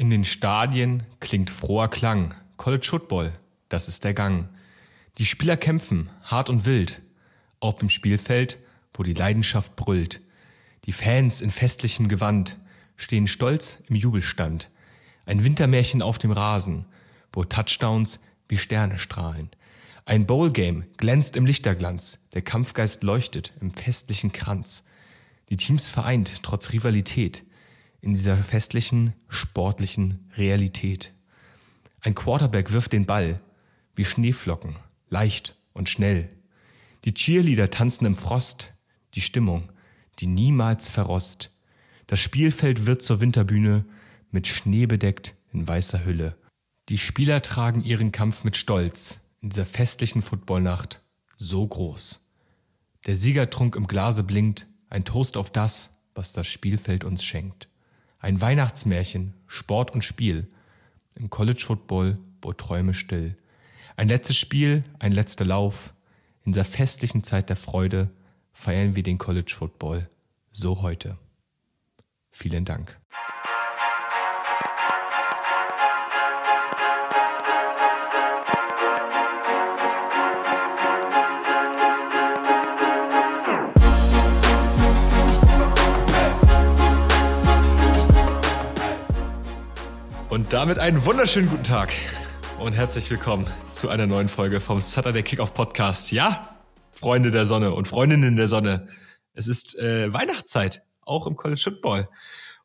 In den Stadien klingt froher Klang. College Football, das ist der Gang. Die Spieler kämpfen, hart und wild. Auf dem Spielfeld, wo die Leidenschaft brüllt. Die Fans in festlichem Gewand stehen stolz im Jubelstand. Ein Wintermärchen auf dem Rasen, wo Touchdowns wie Sterne strahlen. Ein Bowl-Game glänzt im Lichterglanz, der Kampfgeist leuchtet im festlichen Kranz. Die Teams vereint trotz Rivalität in dieser festlichen, sportlichen Realität. Ein Quarterback wirft den Ball wie Schneeflocken, leicht und schnell. Die Cheerleader tanzen im Frost, die Stimmung, die niemals verrost. Das Spielfeld wird zur Winterbühne, mit Schnee bedeckt in weißer Hülle. Die Spieler tragen ihren Kampf mit Stolz in dieser festlichen Footballnacht so groß. Der Siegertrunk im Glase blinkt, ein Toast auf das, was das Spielfeld uns schenkt. Ein Weihnachtsmärchen, Sport und Spiel. Im College Football, wo Träume still. Ein letztes Spiel, ein letzter Lauf. In dieser festlichen Zeit der Freude feiern wir den College Football. So heute. Vielen Dank. Damit einen wunderschönen guten Tag und herzlich willkommen zu einer neuen Folge vom Saturday Kickoff Podcast. Ja, Freunde der Sonne und Freundinnen der Sonne, es ist äh, Weihnachtszeit, auch im College Football.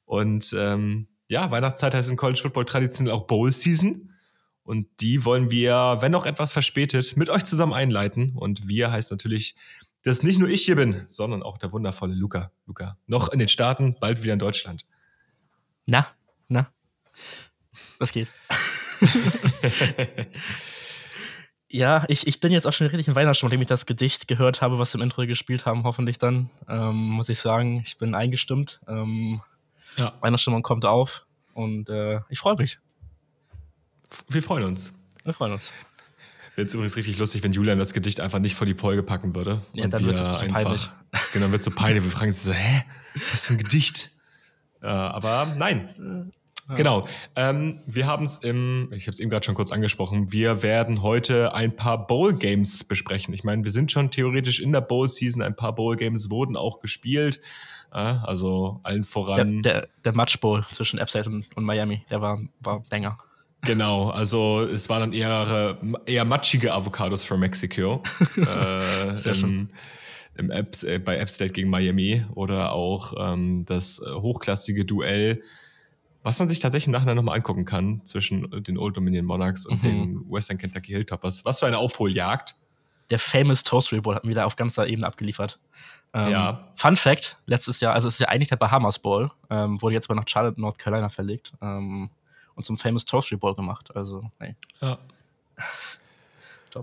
Und ähm, ja, Weihnachtszeit heißt im College Football traditionell auch Bowl Season. Und die wollen wir, wenn auch etwas verspätet, mit euch zusammen einleiten. Und wir heißt natürlich, dass nicht nur ich hier bin, sondern auch der wundervolle Luca. Luca, noch in den Staaten, bald wieder in Deutschland. Na, na, was geht? ja, ich, ich bin jetzt auch schon richtig in Weihnachtsstimmung, nachdem ich das Gedicht gehört habe, was wir im Intro gespielt haben, hoffentlich dann. Ähm, muss ich sagen, ich bin eingestimmt. Ähm, ja. Weihnachtsstimmung kommt auf und äh, ich freue mich. Wir freuen uns. Wir freuen uns. Wäre jetzt übrigens richtig lustig, wenn Julian das Gedicht einfach nicht vor die Folge packen würde. Ja, dann wird es zu peinlich. Genau, wird es so peinlich. Wir fragen uns so, hä? Was für ein Gedicht? Äh, aber nein. Genau. Ähm, wir haben es im, ich habe es eben gerade schon kurz angesprochen, wir werden heute ein paar Bowl-Games besprechen. Ich meine, wir sind schon theoretisch in der Bowl-Season, ein paar Bowl-Games wurden auch gespielt. Äh, also allen voran. Der, der, der Match Bowl zwischen App und, und Miami, der war, war länger. Genau, also es waren dann eher, eher matschige Avocados from Mexico. äh, Sehr schön. Im Apps, äh, bei App State gegen Miami oder auch ähm, das äh, hochklassige Duell was man sich tatsächlich im Nachhinein nochmal angucken kann zwischen den Old Dominion Monarchs und mhm. den Western Kentucky Hilltoppers. Was für eine Aufholjagd. Der famous Toastery Bowl hat wieder auf ganzer Ebene abgeliefert. Ähm, ja. Fun Fact: letztes Jahr, also es ist ja eigentlich der Bahamas Bowl, ähm, wurde jetzt aber nach Charlotte, North Carolina verlegt ähm, und zum famous Toastery Bowl gemacht. Also, hey. Ja.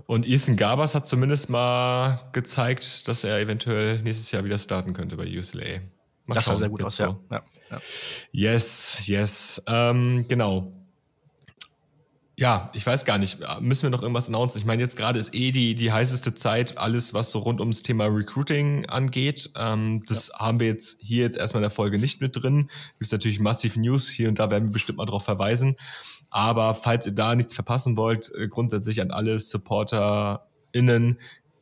Und Ethan Garbers hat zumindest mal gezeigt, dass er eventuell nächstes Jahr wieder starten könnte bei UCLA. Mal das sah sehr gut aus, so. ja. Ja. Yes, yes. Ähm, genau. Ja, ich weiß gar nicht. Müssen wir noch irgendwas announcen? Ich meine, jetzt gerade ist eh die, die heißeste Zeit, alles, was so rund ums Thema Recruiting angeht. Ähm, das ja. haben wir jetzt hier jetzt erstmal in der Folge nicht mit drin. Gibt es natürlich massiv News. Hier und da werden wir bestimmt mal drauf verweisen. Aber falls ihr da nichts verpassen wollt, äh, grundsätzlich an alle SupporterInnen,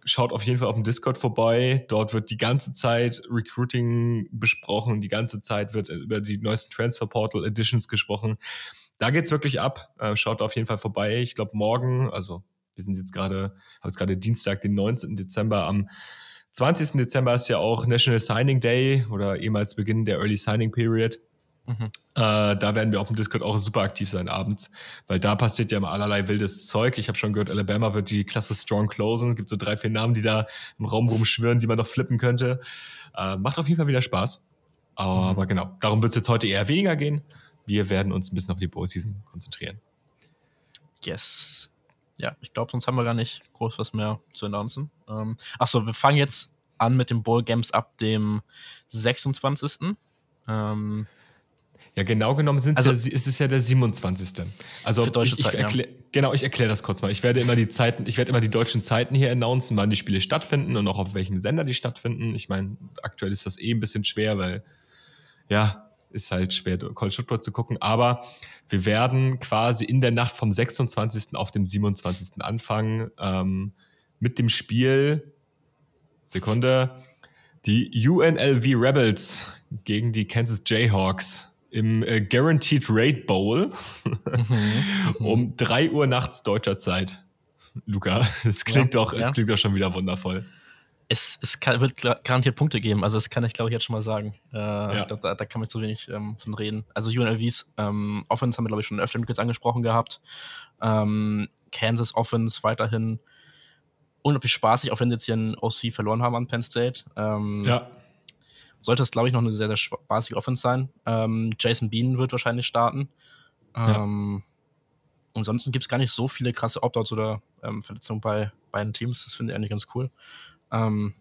schaut auf jeden Fall auf dem Discord vorbei. Dort wird die ganze Zeit Recruiting besprochen, die ganze Zeit wird über die neuesten Transfer Portal Editions gesprochen. Da geht's wirklich ab. Äh, schaut auf jeden Fall vorbei. Ich glaube morgen, also wir sind jetzt gerade, haben jetzt gerade Dienstag, den 19. Dezember. Am 20. Dezember ist ja auch National Signing Day oder ehemals Beginn der Early Signing Period. Mhm. Äh, da werden wir auf dem Discord auch super aktiv sein abends, weil da passiert ja immer allerlei wildes Zeug. Ich habe schon gehört, Alabama wird die Klasse Strong closen. Es gibt so drei, vier Namen, die da im Raum rumschwirren, die man noch flippen könnte. Äh, macht auf jeden Fall wieder Spaß. Aber mhm. genau, darum wird es jetzt heute eher weniger gehen. Wir werden uns ein bisschen auf die Bowl-Season konzentrieren. Yes. Ja, ich glaube, sonst haben wir gar nicht groß was mehr zu announcen. Ähm, achso, wir fangen jetzt an mit den Bowl Games ab dem 26. Ähm, ja, genau genommen sind also, ja, ist es ja der 27. Also für deutsche ich, ich erklär, ja. genau, ich erkläre das kurz mal. Ich werde immer die Zeiten, ich werde immer die deutschen Zeiten hier announcen, wann die Spiele stattfinden und auch auf welchem Sender die stattfinden. Ich meine, aktuell ist das eh ein bisschen schwer, weil ja, ist halt schwer, College Football zu gucken. Aber Wir werden quasi in der Nacht vom 26. auf dem 27. anfangen ähm, mit dem Spiel. Sekunde. Die UNLV Rebels gegen die Kansas Jayhawks im äh, Guaranteed Rate Bowl mhm. um 3 Uhr nachts deutscher Zeit. Luca, es klingt ja, doch, ja. es klingt doch schon wieder wundervoll. Es, es kann, wird garantiert Punkte geben, also das kann ich glaube ich jetzt schon mal sagen. Äh, ja. glaub, da, da, kann man zu wenig ähm, von reden. Also UNLVs ähm, Offense haben wir glaube ich schon öfter kurz angesprochen gehabt. Ähm, Kansas Offense weiterhin unglaublich spaßig, auch wenn sie jetzt hier einen OC verloren haben an Penn State. Ähm, ja. Sollte das, glaube ich, noch eine sehr, sehr spaßige Offense sein. Ähm, Jason Bean wird wahrscheinlich starten. Ähm, ja. Ansonsten gibt es gar nicht so viele krasse Opt-outs oder ähm, Verletzungen bei beiden Teams. Das finde ich eigentlich ganz cool. Ähm,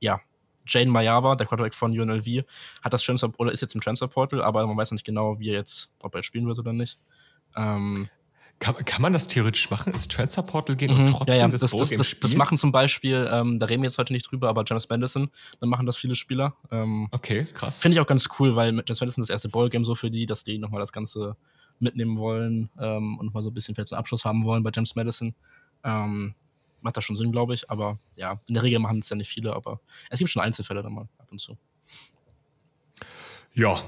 ja, Jane Mayava, der Quarterback von UNLV, hat das Transfer oder ist jetzt im Transfer Portal, aber man weiß noch nicht genau, wie er jetzt, ob er spielen wird oder nicht. Ähm, kann, kann man das theoretisch machen, ins Transfer Portal gehen mhm, und trotzdem ja, ja. das, das, das, das, machen zum Beispiel, ähm, da reden wir jetzt heute nicht drüber, aber James Madison, dann machen das viele Spieler. Ähm, okay, krass. Finde ich auch ganz cool, weil mit James Madison das erste Ballgame so für die, dass die nochmal das Ganze mitnehmen wollen ähm, und mal so ein bisschen vielleicht einen Abschluss haben wollen bei James Madison. Ähm, macht das schon Sinn, glaube ich, aber ja, in der Regel machen es ja nicht viele, aber es gibt schon Einzelfälle dann mal ab und zu. Ja,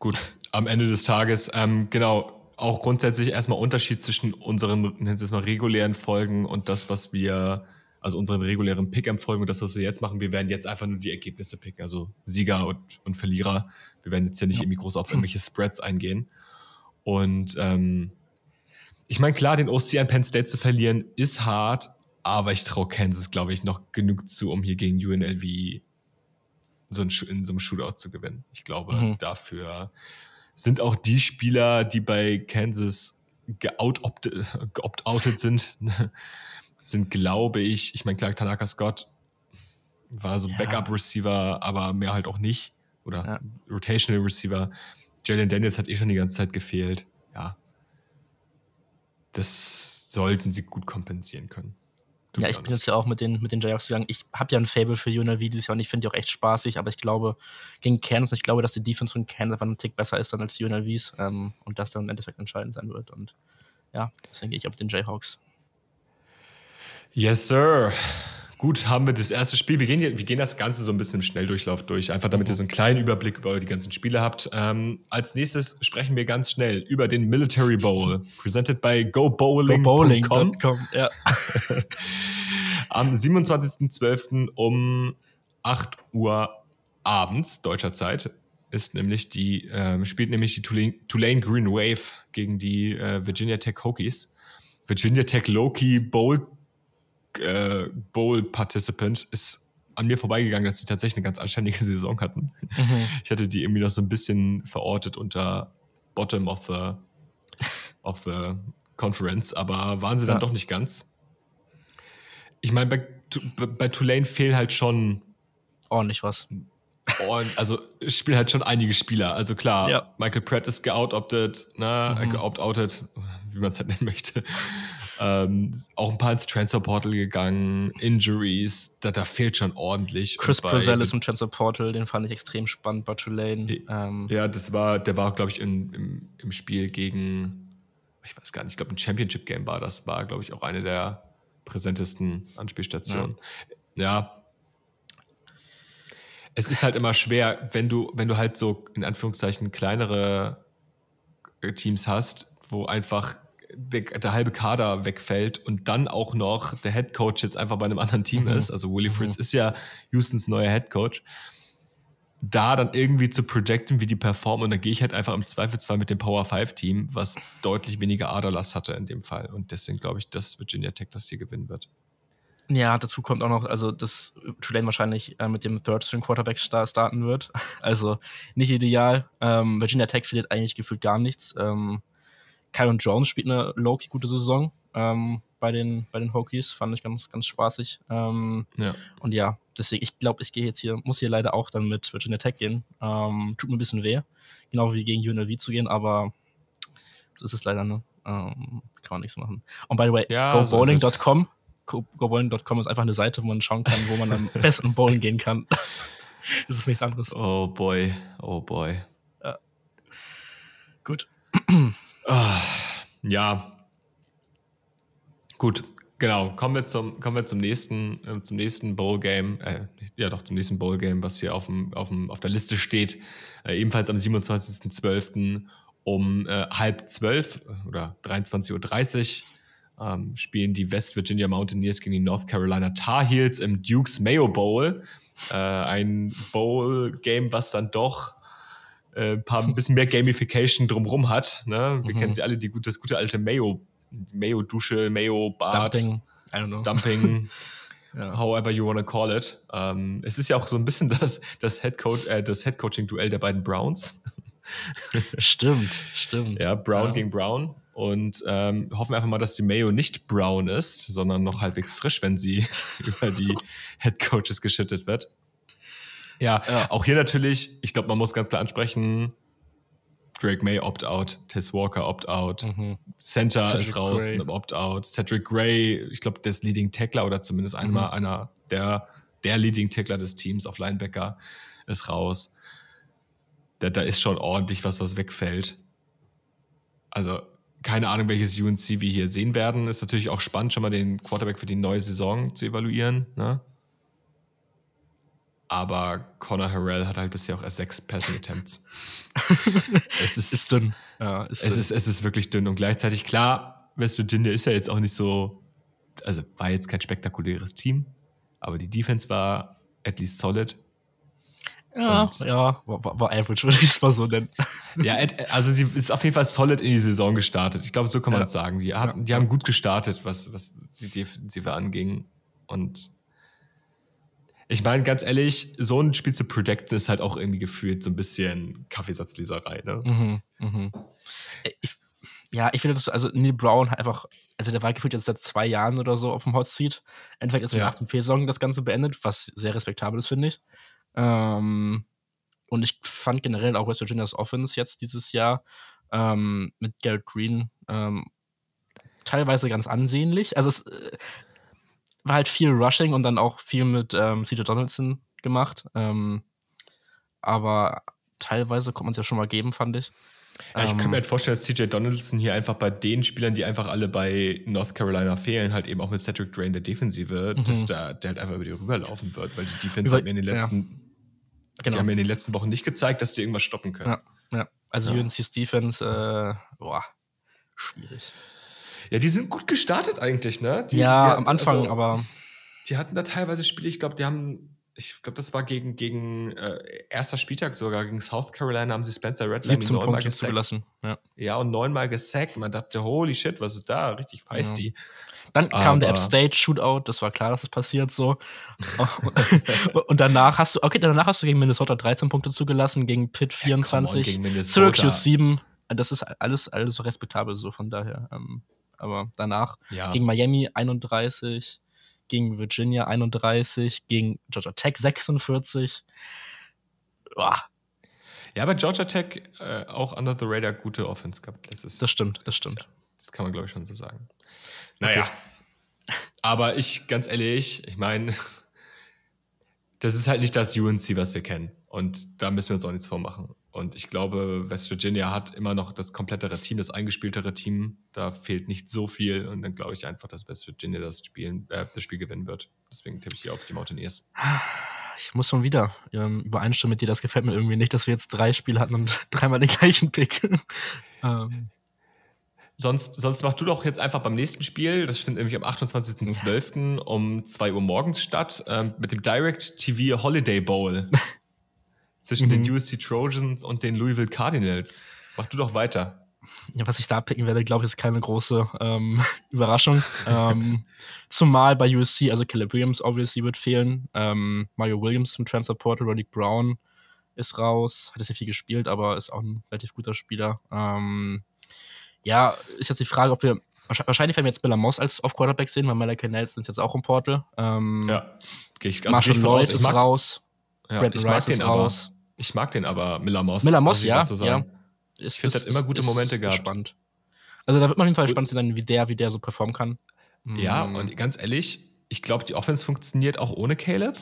gut. Am Ende des Tages, ähm, genau, auch grundsätzlich erstmal Unterschied zwischen unseren, nennen es mal, regulären Folgen und das, was wir, also unseren regulären Pick-Em-Folgen und das, was wir jetzt machen. Wir werden jetzt einfach nur die Ergebnisse picken, also Sieger und, und Verlierer. Wir werden jetzt ja nicht ja. irgendwie groß auf irgendwelche Spreads eingehen. Und ähm, ich meine, klar, den OC an Penn State zu verlieren, ist hart, aber ich traue Kansas, glaube ich, noch genug zu, um hier gegen UNLV so ein, in so einem Shootout zu gewinnen. Ich glaube, mhm. dafür sind auch die Spieler, die bei Kansas geopt-outet sind, sind, glaube ich, ich meine, klar, Tanaka Scott war so ja. Backup-Receiver, aber mehr halt auch nicht. Oder ja. Rotational Receiver. Jalen Daniels hat eh schon die ganze Zeit gefehlt. Ja. Das sollten sie gut kompensieren können. Ja, ich bin jetzt ja auch mit den, mit den Jayhawks gegangen. Ich habe ja ein Fable für UNLV dieses Jahr und ich finde die auch echt spaßig, aber ich glaube, gegen Kansas, ich glaube, dass die Defense von Kansas einfach einen Tick besser ist dann als die UNLVs ähm, und das dann im Endeffekt entscheidend sein wird. Und ja, deswegen gehe ich auch mit den Jayhawks. Yes, sir. Gut, haben wir das erste Spiel. Wir gehen, wir gehen das Ganze so ein bisschen im Schnelldurchlauf durch, einfach damit ihr so einen kleinen Überblick über die ganzen Spiele habt. Ähm, als nächstes sprechen wir ganz schnell über den Military Bowl, presented by GoBowling.com. Go ja. Am 27.12. um 8 Uhr abends deutscher Zeit ist nämlich die, äh, spielt nämlich die Tulane, Tulane, Green Wave gegen die äh, Virginia Tech Hokies. Virginia Tech Loki Bowl äh, Bowl-Participant ist an mir vorbeigegangen, dass sie tatsächlich eine ganz anständige Saison hatten. Mhm. Ich hatte die irgendwie noch so ein bisschen verortet unter Bottom of the, of the Conference, aber waren sie dann ja. doch nicht ganz. Ich meine, bei, bei Tulane fehlen halt schon ordentlich was. Und also spielen halt schon einige Spieler. Also klar, ja. Michael Pratt ist geout-opted, ne, mhm. geout-outed, wie man es halt nennen möchte. Ähm, auch ein paar ins Transfer Portal gegangen, Injuries, da, da fehlt schon ordentlich. Chris Brazell ist im Transfer Portal, den fand ich extrem spannend bei Tulane. Ähm, ja, das war, der war, glaube ich, in, im, im Spiel gegen, ich weiß gar nicht, ich glaube, ein Championship Game war das, war, glaube ich, auch eine der präsentesten Anspielstationen. Ja. ja. Es ist halt immer schwer, wenn du, wenn du halt so in Anführungszeichen kleinere Teams hast, wo einfach der, der, halbe Kader wegfällt und dann auch noch der Head Coach jetzt einfach bei einem anderen Team mhm. ist. Also Willie Fritz mhm. ist ja Houstons neuer Head Coach. Da dann irgendwie zu projecten, wie die performen, und da gehe ich halt einfach im Zweifelsfall mit dem Power 5 Team, was deutlich weniger Aderlass hatte in dem Fall. Und deswegen glaube ich, dass Virginia Tech das hier gewinnen wird. Ja, dazu kommt auch noch, also dass Tulane wahrscheinlich äh, mit dem Third String Quarterback starten wird. Also nicht ideal. Ähm, Virginia Tech verliert eigentlich gefühlt gar nichts. Ähm, Kyron Jones spielt eine low-key gute Saison ähm, bei, den, bei den Hokies. Fand ich ganz, ganz spaßig. Ähm, ja. Und ja, deswegen, ich glaube, ich gehe jetzt hier, muss hier leider auch dann mit Virginia Tech gehen. Ähm, tut mir ein bisschen weh. Genau wie gegen UNLV zu gehen, aber so ist es leider, ne? Ähm, kann man nichts machen. Und by the way, ja, gobowling.com so gobowling.com ist einfach eine Seite, wo man schauen kann, wo man am besten bowlen gehen kann. das ist nichts anderes. Oh boy, oh boy. Ja. Gut. Ah, ja. Gut, genau. Kommen wir zum, kommen wir zum nächsten, äh, zum nächsten Bowl-Game. Äh, ja, doch, zum nächsten Bowl-Game, was hier auf, dem, auf, dem, auf der Liste steht. Äh, ebenfalls am 27.12. um äh, halb zwölf oder 23.30 Uhr ähm, spielen die West Virginia Mountaineers gegen die North Carolina Tar Heels im Duke's Mayo Bowl. Äh, ein Bowl-Game, was dann doch äh, ein paar ein bisschen mehr Gamification drumrum hat. Ne? Wir mhm. kennen sie alle, die, das gute alte Mayo, Mayo-Dusche, Mayo-Bad. Dumping. I don't know. Dumping. ja. However you want to call it. Ähm, es ist ja auch so ein bisschen das, das Head-Coach, äh, das Head-Coaching-Duell der beiden Browns. stimmt, stimmt. Ja, Brown ja. gegen Brown. Und ähm, hoffen einfach mal, dass die Mayo nicht brown ist, sondern noch halbwegs frisch, wenn sie über die Head Coaches geschüttet wird. Ja, ja. auch hier natürlich, ich glaube, man muss ganz klar ansprechen, Drake May opt-out, Tess Walker opt-out, mhm. Center Cedric ist raus, opt-out, Cedric Gray, ich glaube, der ist Leading Tackler oder zumindest mhm. einmal einer der, der Leading Tackler des Teams auf Linebacker ist raus. Da, da ist schon ordentlich was, was wegfällt. Also, keine Ahnung, welches UNC wir hier sehen werden. Ist natürlich auch spannend, schon mal den Quarterback für die neue Saison zu evaluieren. Ne? Aber Connor Harrell hat halt bisher auch erst sechs Passing Attempts. es ist, ist dünn. Ja, ist es, dünn. Ist, es ist wirklich dünn und gleichzeitig klar, West Virginia ist ja jetzt auch nicht so, also war jetzt kein spektakuläres Team, aber die Defense war at least solid. Ja, und ja, war, war, average, würde ich es mal so nennen. Ja, also sie ist auf jeden Fall solid in die Saison gestartet. Ich glaube, so kann man ja. das sagen. Die, hat, die haben gut gestartet, was, was die Defensive anging. Und ich meine, ganz ehrlich, so ein Spiel zu predicten ist halt auch irgendwie gefühlt so ein bisschen Kaffeesatzleserei, ne? Mhm, mhm. Ich, ja, ich finde das, also Neil Brown hat einfach, also der war gefühlt jetzt seit zwei Jahren oder so auf dem Hot Seat. Endeffekt ist ja. nach dem Fehlsaison das Ganze beendet, was sehr respektabel ist, finde ich. Ähm, und ich fand generell auch West Virginia's Offense jetzt dieses Jahr ähm, mit Garrett Green ähm, teilweise ganz ansehnlich. Also es, äh, war halt viel Rushing und dann auch viel mit ähm, CJ Donaldson gemacht. Ähm, aber teilweise konnte man es ja schon mal geben, fand ich. Ja, ich ähm, kann mir halt vorstellen, dass CJ Donaldson hier einfach bei den Spielern, die einfach alle bei North Carolina fehlen, halt eben auch mit Cedric Drain der Defensive, mhm. dass der, der halt einfach über die rüberlaufen wird, weil die Defense über, hat mir in den letzten, ja. genau. die haben mir in den letzten Wochen nicht gezeigt, dass die irgendwas stoppen können. Ja, ja. also ja. UNC's Defense, äh, boah, schwierig. Ja, die sind gut gestartet eigentlich, ne? Die, ja, hatten, am Anfang, also, aber. Die hatten da teilweise Spiele, ich glaube, die haben, ich glaube, das war gegen, gegen äh, erster Spieltag sogar, gegen South Carolina haben sie Spencer Rattler neunmal gesackt. Zugelassen. Ja. ja, und neunmal gesackt. Man dachte, holy shit, was ist da? Richtig feisty. Ja. Dann aber kam der Upstate Shootout, das war klar, dass es das passiert so. und danach hast du, okay, danach hast du gegen Minnesota 13 Punkte zugelassen, gegen Pitt 24, ja, on, Syracuse 7. Das ist alles, alles so respektabel so, von daher. Ähm, aber danach ja. gegen Miami 31, gegen Virginia 31, gegen Georgia Tech 46. Boah. Ja, aber Georgia Tech äh, auch under the radar gute Offense gehabt. Das, ist, das stimmt, das stimmt. Das kann man, glaube ich, schon so sagen. Naja. Okay. Aber ich, ganz ehrlich, ich meine, das ist halt nicht das UNC, was wir kennen. Und da müssen wir uns auch nichts vormachen. Und ich glaube, West Virginia hat immer noch das komplettere Team, das eingespieltere Team. Da fehlt nicht so viel. Und dann glaube ich einfach, dass West Virginia das, Spielen, äh, das Spiel gewinnen wird. Deswegen tippe ich hier auf die Mountaineers. Ich muss schon wieder ähm, übereinstimmen mit dir. Das gefällt mir irgendwie nicht, dass wir jetzt drei Spiele hatten und dreimal den gleichen Pick. ähm. Sonst, sonst mach du doch jetzt einfach beim nächsten Spiel, das findet nämlich am 28.12. um 2 Uhr morgens statt, ähm, mit dem Direct TV Holiday Bowl. zwischen mhm. den USC Trojans und den Louisville Cardinals. Mach du doch weiter. Ja, was ich da picken werde, glaube ich, ist keine große ähm, Überraschung. ähm, zumal bei USC, also Caleb Williams obviously wird fehlen. Ähm, Mario Williams zum Transfer Portal, Ronnie Brown ist raus. Hat jetzt nicht viel gespielt, aber ist auch ein relativ guter Spieler. Ähm, ja, ist jetzt die Frage, ob wir wahrscheinlich werden wir jetzt Bella Moss als auf Quarterback sehen, weil Malachi Nelson ist jetzt auch im Portal. Ähm, ja, gehe ich, also Marshall geh ich Lloyd ist raus. Ja, Brandon Rice ist raus. Aber, ich mag den aber, Miller Moss. Miller Moss, ja. ja. ich finde, hat immer gute Momente gehabt. Spannend. Also da wird man auf jeden Fall spannend sein, wie der, wie der so performen kann. Ja, mhm. und ganz ehrlich, ich glaube, die Offense funktioniert auch ohne Caleb.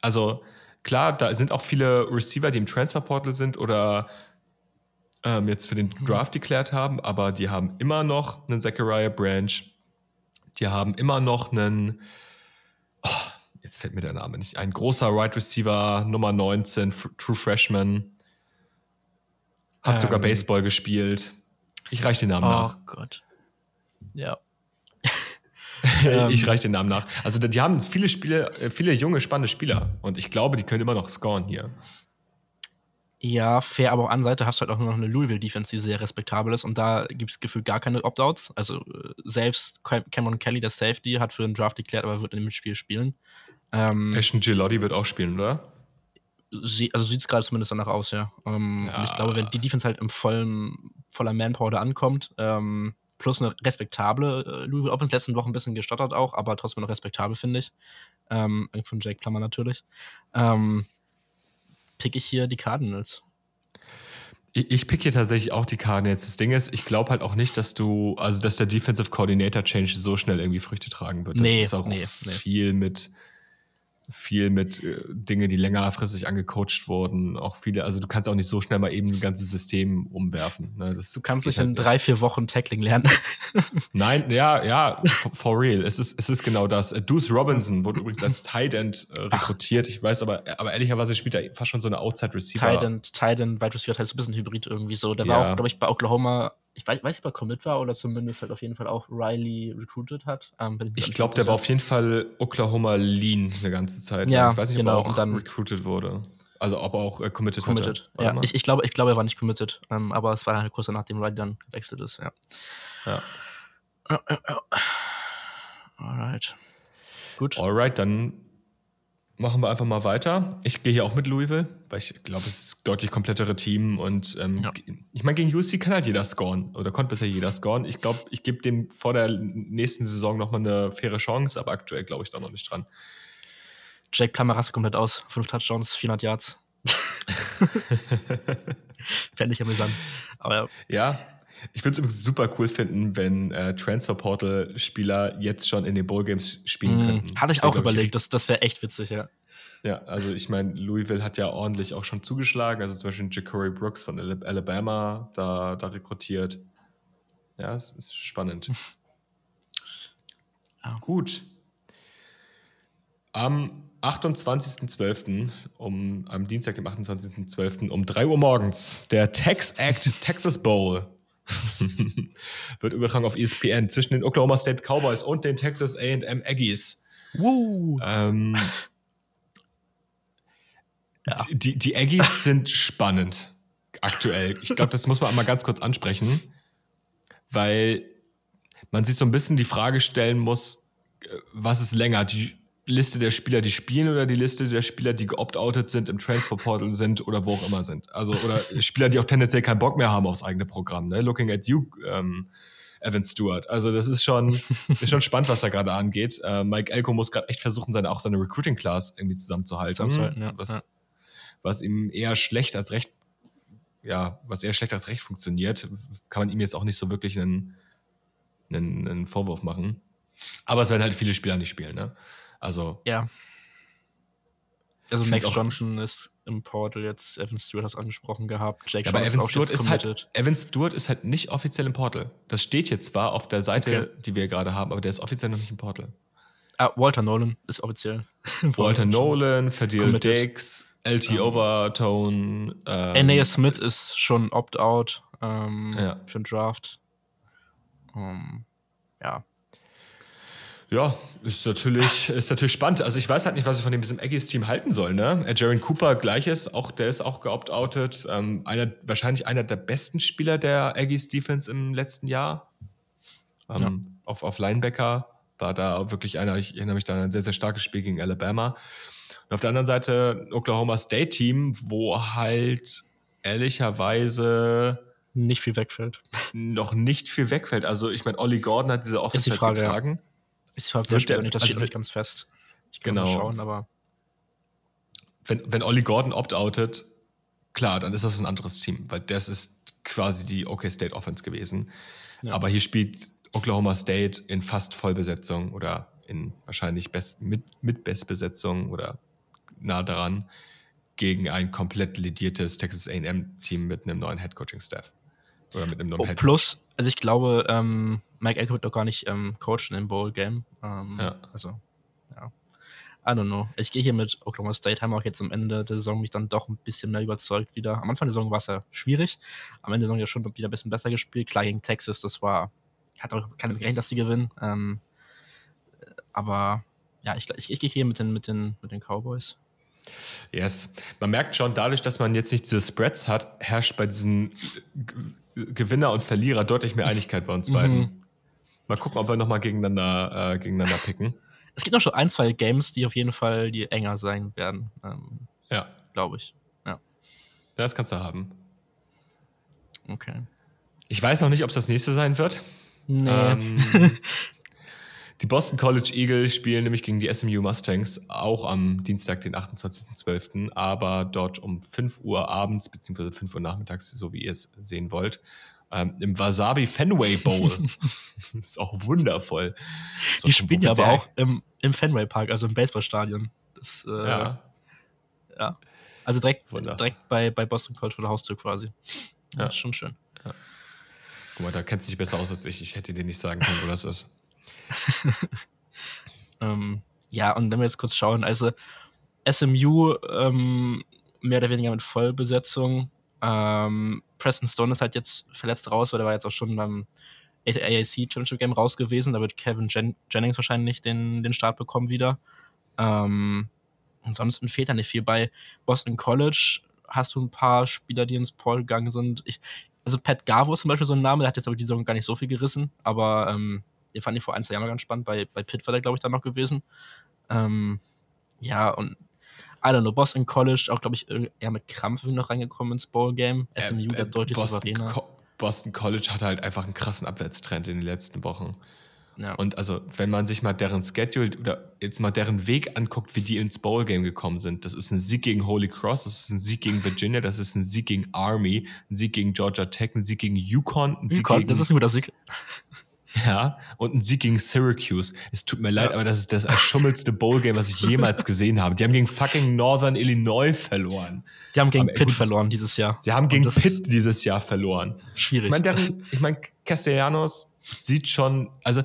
Also klar, da sind auch viele Receiver, die im Transferportal sind oder ähm, jetzt für den mhm. Draft deklärt haben, aber die haben immer noch einen Zachariah Branch. Die haben immer noch einen, jetzt fällt mir der Name nicht, ein großer Wide right Receiver, Nummer 19, True Freshman. Hat ähm, sogar Baseball gespielt. Ich reiche den Namen oh nach. Oh Gott. Ja. ich reiche den Namen nach. Also die haben viele Spiele, äh, viele junge, spannende Spieler. Und ich glaube, die können immer noch scoren hier. Ja, fair, aber auf der Seite hast du halt auch noch eine Louisville-Defense, die sehr respektabel ist und da gibt es gefühlt gar keine Opt-outs. Also äh, selbst Cameron Kelly, der Safety, hat für den Draft geklärt, aber wird in dem Spiel spielen. Ähm, Ashton Gilotti wird auch spielen, oder? Sie, also sieht es gerade zumindest danach aus, ja. Ähm, ja. Und ich glaube, wenn die Defense halt im vollen, voller Manpower da ankommt, ähm, plus eine respektable äh, Louisville Offense, letzten Wochen ein bisschen gestottert auch, aber trotzdem noch respektabel, finde ich. Ähm, von Jake Klammer natürlich. Ähm, pick ich hier die Cardinals. Ich, ich pick hier tatsächlich auch die Cardinals. Das Ding ist, ich glaube halt auch nicht, dass du, also dass der Defensive Coordinator Change so schnell irgendwie Früchte tragen wird. Das nee, ist auch nee, viel nee. mit viel mit äh, Dinge, die längerfristig angecoacht wurden. Auch viele, also du kannst auch nicht so schnell mal eben ein ganzes System umwerfen. Ne? Das, du kannst nicht halt in drei, vier Wochen Tackling lernen. Nein, ja, ja, for, for, real. Es ist, es ist genau das. Äh, Deuce Robinson wurde übrigens als Tight End äh, rekrutiert. Ich weiß aber, aber ehrlicherweise spielt er fast schon so eine Outside Receiver. Tight End, Tight End, Wide Receiver heißt ein bisschen Hybrid irgendwie so. Der ja. war auch, glaube ich, bei Oklahoma ich weiß, weiß nicht, ob er Commit war oder zumindest halt auf jeden Fall auch Riley recruited hat. Ähm, ich, glaube, der war auf jeden Fall Oklahoma Lean eine ganze Zeit. Ja, ich weiß nicht, genau, ob er auch dann recruited wurde. Also ob er auch äh, committed, committed. hatte. Ja, ich, ich, glaube, ich glaube, er war nicht committed. Ähm, aber es war halt kurz nachdem Riley dann gewechselt ist, ja. Ja. ja, ja, ja. Alright. Gut. Alright, dann machen wir einfach mal weiter. Ich gehe hier auch mit Louisville, weil ich glaube, es ist deutlich komplettere Team und ähm, ja. ich meine, gegen UC kann halt jeder scoren oder konnte bisher jeder scoren. Ich glaube, ich gebe dem vor der nächsten Saison nochmal eine faire Chance, aber aktuell glaube ich da noch nicht dran. Jack Kamerasse komplett aus. Fünf Touchdowns, 400 Yards. Fände ich amüsant. Aber ja. Ja, ich würde es super cool finden, wenn äh, Transfer Portal-Spieler jetzt schon in den Bowl-Games spielen mm, könnten. Hatte ich auch überlegt, das, das wäre echt witzig, ja. Ja, also ich meine, Louisville hat ja ordentlich auch schon zugeschlagen, also zum Beispiel Ja'Cory Brooks von Alabama da, da rekrutiert. Ja, es ist spannend. Oh. Gut. Am 28.12., um, am Dienstag, dem 28.12. um 3 Uhr morgens, der Tax Act Texas Bowl. Wird übertragen auf ESPN zwischen den Oklahoma State Cowboys und den Texas AM Aggies. Woo. Ähm, ja. die, die Aggies sind spannend aktuell. Ich glaube, das muss man einmal ganz kurz ansprechen, weil man sich so ein bisschen die Frage stellen muss, äh, was ist länger, die Liste der Spieler, die spielen oder die Liste der Spieler, die geopt-outet sind, im Transferportal sind oder wo auch immer sind. Also, oder Spieler, die auch tendenziell keinen Bock mehr haben aufs eigene Programm. Ne? Looking at you, ähm, Evan Stewart. Also, das ist schon, ist schon spannend, was da gerade angeht. Äh, Mike Elko muss gerade echt versuchen, seine, auch seine Recruiting-Class irgendwie zusammenzuhalten. ja. was, ja. was ihm eher schlecht als recht, ja, was eher schlecht als recht funktioniert, kann man ihm jetzt auch nicht so wirklich einen, einen, einen Vorwurf machen. Aber es werden halt viele Spieler nicht spielen, ne? Also. Ja. Also Max Johnson ist im Portal jetzt, Evan Stewart hast angesprochen gehabt. Jake ja, aber Evan Stewart ist halt, Evan Stewart ist halt nicht offiziell im Portal. Das steht jetzt zwar auf der Seite, okay. die wir gerade haben, aber der ist offiziell noch nicht im Portal. Ah, Walter Nolan ist offiziell. Walter Nolan, Fadil Dix, LT ähm. Overtone. Ähm, Anaya Smith ist schon Opt-out ähm, ja. für den Draft. Um, ähm, ja. Ja, ist natürlich, ist natürlich spannend. Also ich weiß halt nicht, was ich von diesem Aggies-Team halten soll. Ne? Äh, Jaron Cooper gleiches, auch der ist auch geopt-outet. Ähm, einer, wahrscheinlich einer der besten Spieler der Aggies-Defense im letzten Jahr. Ähm, ja. auf, auf Linebacker war da wirklich einer, ich erinnere mich da an ein sehr, sehr starkes Spiel gegen Alabama. Und auf der anderen Seite Oklahoma State-Team, wo halt ehrlicherweise nicht viel wegfällt. Noch nicht viel wegfällt. Also ich meine, Ollie Gordon hat diese Offensive die getragen. Ja. Ich verwirrt nicht, das also steht nicht ganz fest. Ich kann genau. mal schauen, aber. Wenn, wenn Olli Gordon opt-outet, klar, dann ist das ein anderes Team, weil das ist quasi die OK State Offense gewesen. Ja. Aber hier spielt Oklahoma State in fast Vollbesetzung oder in wahrscheinlich best, mit, mit Bestbesetzung oder nah daran gegen ein komplett lediertes Texas AM-Team mit einem neuen Head-Coaching-Staff. Oder mit einem neuen oh, Head Plus, also ich glaube, ähm, Mike Elko wird doch gar nicht ähm, coachen im Bowl-Game. Ähm, ja. Also, ja. I don't know. Ich gehe hier mit Oklahoma State, haben auch jetzt am Ende der Saison mich dann doch ein bisschen mehr überzeugt wieder. Am Anfang der Saison war es ja schwierig. Am Ende der Saison ja schon wieder ein bisschen besser gespielt. Klar, gegen Texas, das war, hat auch keine gerechnet, dass sie gewinnen. Ähm, aber ja, ich, ich, ich gehe hier mit den, mit, den, mit den Cowboys. Yes. Man merkt schon, dadurch, dass man jetzt nicht diese Spreads hat, herrscht bei diesen Gewinner und Verlierer deutlich mehr Einigkeit bei uns mhm. Mal gucken, ob wir nochmal gegeneinander, äh, gegeneinander picken. Es gibt noch schon ein, zwei Games, die auf jeden Fall die enger sein werden. Ähm, ja. Glaube ich. Ja. ja. Das kannst du haben. Okay. Ich weiß noch nicht, ob es das nächste sein wird. Nee. Ähm, Die Boston College Eagles spielen nämlich gegen die SMU Mustangs auch am Dienstag, den 28.12., aber dort um 5 Uhr abends bzw. 5 Uhr nachmittags, so wie ihr es sehen wollt. Ähm, Im Wasabi Fenway Bowl. das ist auch wundervoll. So die spielen ja aber auch im, im Fenway Park, also im Baseballstadion. Das, äh, ja. ja. Also direkt, direkt bei, bei Boston College vor der Haustür quasi. Ja. Ist schon schön. Ja. Guck mal, da kennst du dich besser aus als ich. Ich hätte dir nicht sagen können, wo das ist. ähm, ja, und wenn wir jetzt kurz schauen, also SMU ähm, mehr oder weniger mit Vollbesetzung. Ähm, Preston Stone ist halt jetzt verletzt raus, weil der war jetzt auch schon beim AAC Championship Game raus gewesen. Da wird Kevin Jen Jennings wahrscheinlich den, den Start bekommen wieder. Ähm, ansonsten fehlt da nicht viel. Bei Boston College hast du ein paar Spieler, die ins Paul gegangen sind. Ich, also Pat Garvo ist zum Beispiel so ein Name, der hat jetzt aber die Saison gar nicht so viel gerissen, aber ähm, den fand ich vor ein, zwei Jahren ganz spannend. Bei, bei Pitt war der, glaube ich, dann noch gewesen. Ähm, ja, und I don't know, Boston College auch, glaube ich, eher mit Krampf noch reingekommen ins Bowl-Game. SMU äh, äh, deutlich Boston. Co Boston College hat halt einfach einen krassen Abwärtstrend in den letzten Wochen. Ja. Und also, wenn man sich mal deren Schedule oder jetzt mal deren Weg anguckt, wie die ins Bowl-Game gekommen sind, das ist ein Sieg gegen Holy Cross, das ist ein Sieg gegen Virginia, das ist ein Sieg gegen Army, ein Sieg gegen Georgia Tech, ein Sieg gegen Yukon. Ein Yukon, gegen das ist ein guter Sieg. Ja, und ein Sieg gegen Syracuse. Es tut mir leid, ja. aber das ist das erschummelste Bowl-Game, was ich jemals gesehen habe. Die haben gegen fucking Northern Illinois verloren. Die haben gegen aber, Pitt gut, verloren dieses Jahr. Sie haben gegen Pitt dieses Jahr verloren. Schwierig. Ich meine, deren, ich meine, Castellanos sieht schon, also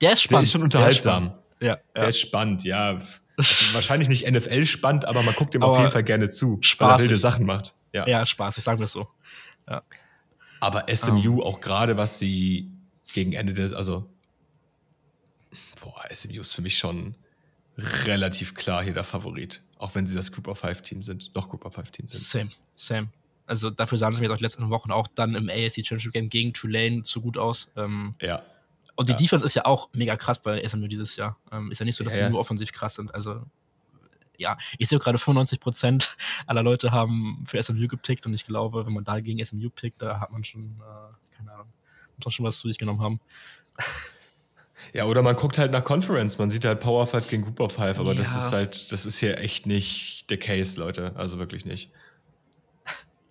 der ist spannend. Der ist schon unterhaltsam. Der ist, ja, ja. Der ist spannend, ja. Also wahrscheinlich nicht NFL spannend, aber man guckt ihm aber auf jeden Fall gerne zu, spaßig. weil er wilde Sachen macht. Ja, ja Spaß, sagen wir es so. Ja. Aber SMU, um. Ähm. auch gerade was sie gegen Ende des, also boah, SMU ist für mich schon relativ klar hier der Favorit. Auch wenn sie das Group of Five Team sind, noch Group of Five Team sind. Same, same. Also dafür sahen sie mir jetzt auch die letzten Wochen auch dann im ASC Championship Game gegen Tulane zu gut aus. Ähm, ja. Und die ja. Defense ist ja auch mega krass bei SMU dieses Jahr. Ähm, ist ja nicht so, dass ja, sie nur offensiv krass sind. Also ja, ich sehe gerade 95% aller Leute haben für SMU gepickt und ich glaube, wenn man da gegen SMU pickt, da hat man schon, äh, keine Ahnung, muss schon was zu sich genommen haben. Ja, oder man guckt halt nach Conference. Man sieht halt Power 5 gegen Group of 5, aber ja. das ist halt, das ist hier echt nicht der Case, Leute. Also wirklich nicht.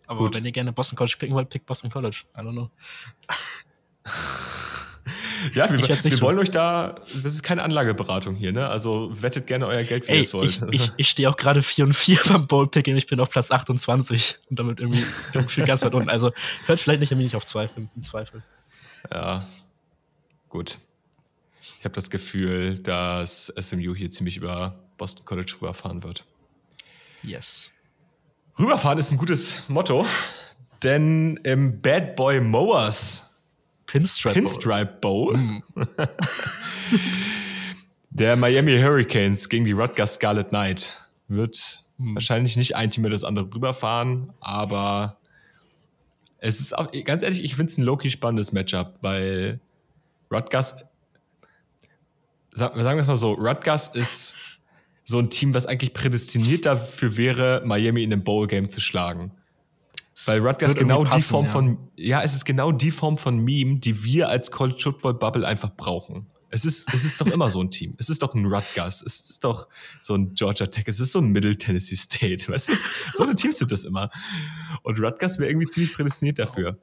Aber Gut. wenn ihr gerne Boston College picken wollt, pick Boston College. I don't know. ja, wir, wir wollen euch da, das ist keine Anlageberatung hier, ne? Also wettet gerne euer Geld, wie ihr es wollt. Ich, ich, ich stehe auch gerade 4 und 4 beim Bowl-Picking, ich bin auf Platz 28 und damit irgendwie viel ganz weit unten. Also hört vielleicht nicht nicht auf Zweifel, im Zweifel. Ja, gut. Ich habe das Gefühl, dass SMU hier ziemlich über Boston College rüberfahren wird. Yes. Rüberfahren ist ein gutes Motto, denn im Bad Boy Mowers Pinstripe, Pinstripe Bowl, Bowl mm. der Miami Hurricanes gegen die Rutgers Scarlet Knight wird mm. wahrscheinlich nicht ein Team mehr das andere rüberfahren, aber es ist auch, ganz ehrlich, ich finde es ein low-key spannendes Matchup, weil Rutgers sagen wir es mal so, Rutgers ist so ein Team, was eigentlich prädestiniert dafür wäre, Miami in einem Bowl-Game zu schlagen. Weil Rutgers genau passen, die Form ja. von, ja, es ist genau die Form von Meme, die wir als College Football Bubble einfach brauchen. Es ist, es ist doch immer so ein Team. Es ist doch ein Rutgers. Es ist doch so ein Georgia Tech. Es ist so ein Middle Tennessee State. Weißt du? So eine Teams sind das immer. Und Rutgers wäre irgendwie ziemlich prädestiniert dafür.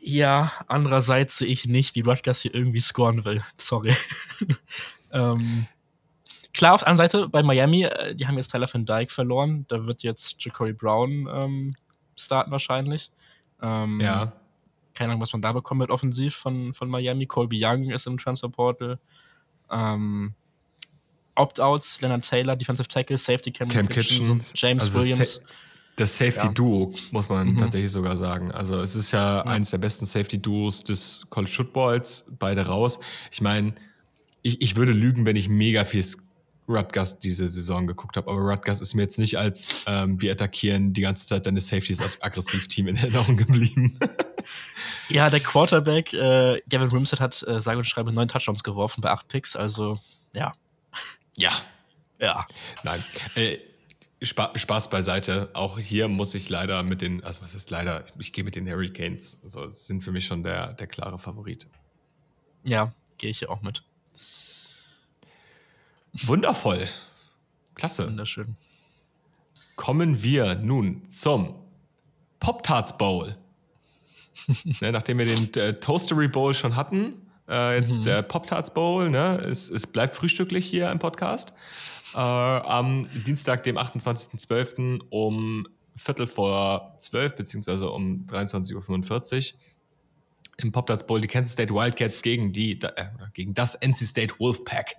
Ja, andererseits sehe ich nicht, wie Rutgers hier irgendwie scoren will. Sorry. ähm, klar, auf der anderen Seite bei Miami, äh, die haben jetzt Tyler Van Dyke verloren. Da wird jetzt Jacory Brown ähm, starten wahrscheinlich. Ähm, ja. Keine Ahnung, was man da bekommen wird offensiv von, von Miami. Colby Young ist im Transfer Portal. Ähm, Opt-outs, Leonard Taylor, Defensive Tackle, Safety Cam, Cam Kitchen, James also Williams. Das Safety-Duo, ja. muss man mhm. tatsächlich sogar sagen. Also es ist ja, ja. eines der besten Safety-Duos des College Footballs, beide raus. Ich meine, ich, ich würde lügen, wenn ich mega viel Rutgers diese Saison geguckt habe, aber Rutgers ist mir jetzt nicht als ähm, wir attackieren die ganze Zeit deine Safeties als Aggressivteam in Erinnerung geblieben. ja, der Quarterback äh, Gavin Wimsett hat äh, sage und schreibe neun Touchdowns geworfen bei acht Picks, also ja. Ja. Ja. Nein. Äh, Spa Spaß beiseite. Auch hier muss ich leider mit den, also was ist leider, ich, ich gehe mit den Hurricanes. Also sind für mich schon der, der klare Favorit. Ja, gehe ich auch mit. Wundervoll. Klasse. Wunderschön. Kommen wir nun zum Pop-Tarts Bowl. ne, nachdem wir den äh, Toastery Bowl schon hatten, äh, jetzt mhm. der Pop-Tarts Bowl, ne, es, es bleibt frühstücklich hier im Podcast. Äh, am Dienstag, dem 28.12. um Viertel vor zwölf, beziehungsweise um 23.45 Uhr im Pop-Tarts Bowl die Kansas State Wildcats gegen, die, äh, gegen das NC State Wolfpack.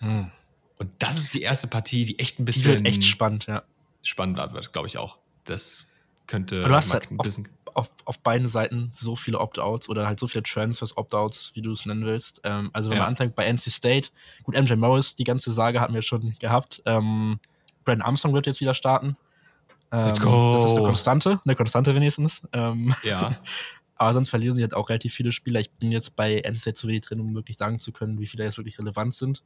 Mhm. Und das ist die erste Partie, die echt ein bisschen. echt spannend, ja. Spannend wird, glaube ich auch. Das könnte du hast halt ein bisschen. Auf, auf, beiden Seiten so viele Opt-outs oder halt so viele Transfers, Opt-outs, wie du es nennen willst. Ähm, also wenn ja. man anfängt bei NC State, gut, MJ Morris, die ganze Sage hatten wir schon gehabt. Ähm, Brandon Armstrong wird jetzt wieder starten. Ähm, Let's go. Das ist eine Konstante, eine Konstante wenigstens. Ähm, ja. aber sonst verlieren sie halt auch relativ viele Spieler. Ich bin jetzt bei NC State zu wenig drin, um wirklich sagen zu können, wie viele jetzt wirklich relevant sind.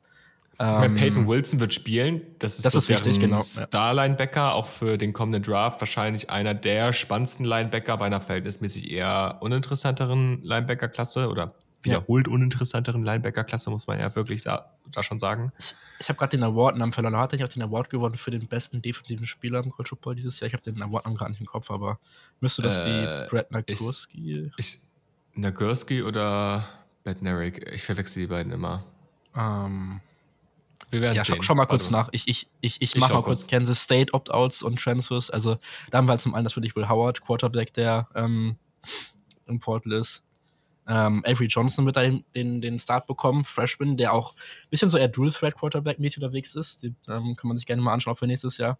Ähm, Peyton Wilson wird spielen. Das ist, das so ist wichtig, genau. Star-Linebacker, auch für den kommenden Draft wahrscheinlich einer der spannendsten Linebacker bei einer verhältnismäßig eher uninteressanteren Linebacker-Klasse oder wiederholt ja. uninteressanteren Linebacker-Klasse, muss man ja wirklich da, da schon sagen. Ich, ich habe gerade den Award Namen verloren. Hat ich auch den Award gewonnen für den besten defensiven Spieler im College Football dieses Jahr. Ich habe den Award Namen gerade nicht im Kopf, aber müsste das äh, die Brad Nagurski? Nagurski oder Bednarik? Ich verwechsel die beiden immer. Ähm, wir werden ja, sehen. Schau, schau mal kurz also, nach. Ich, ich, ich, ich, ich mache mal kurz Kansas State Opt-outs und Transfers. Also da haben wir halt zum einen natürlich Will Howard, Quarterback, der ähm, im Portal ist. Ähm, Avery Johnson wird da den, den, den Start bekommen, Freshman, der auch ein bisschen so eher Dual Threat Quarterback mäßig unterwegs ist. Die ähm, kann man sich gerne mal anschauen für nächstes Jahr.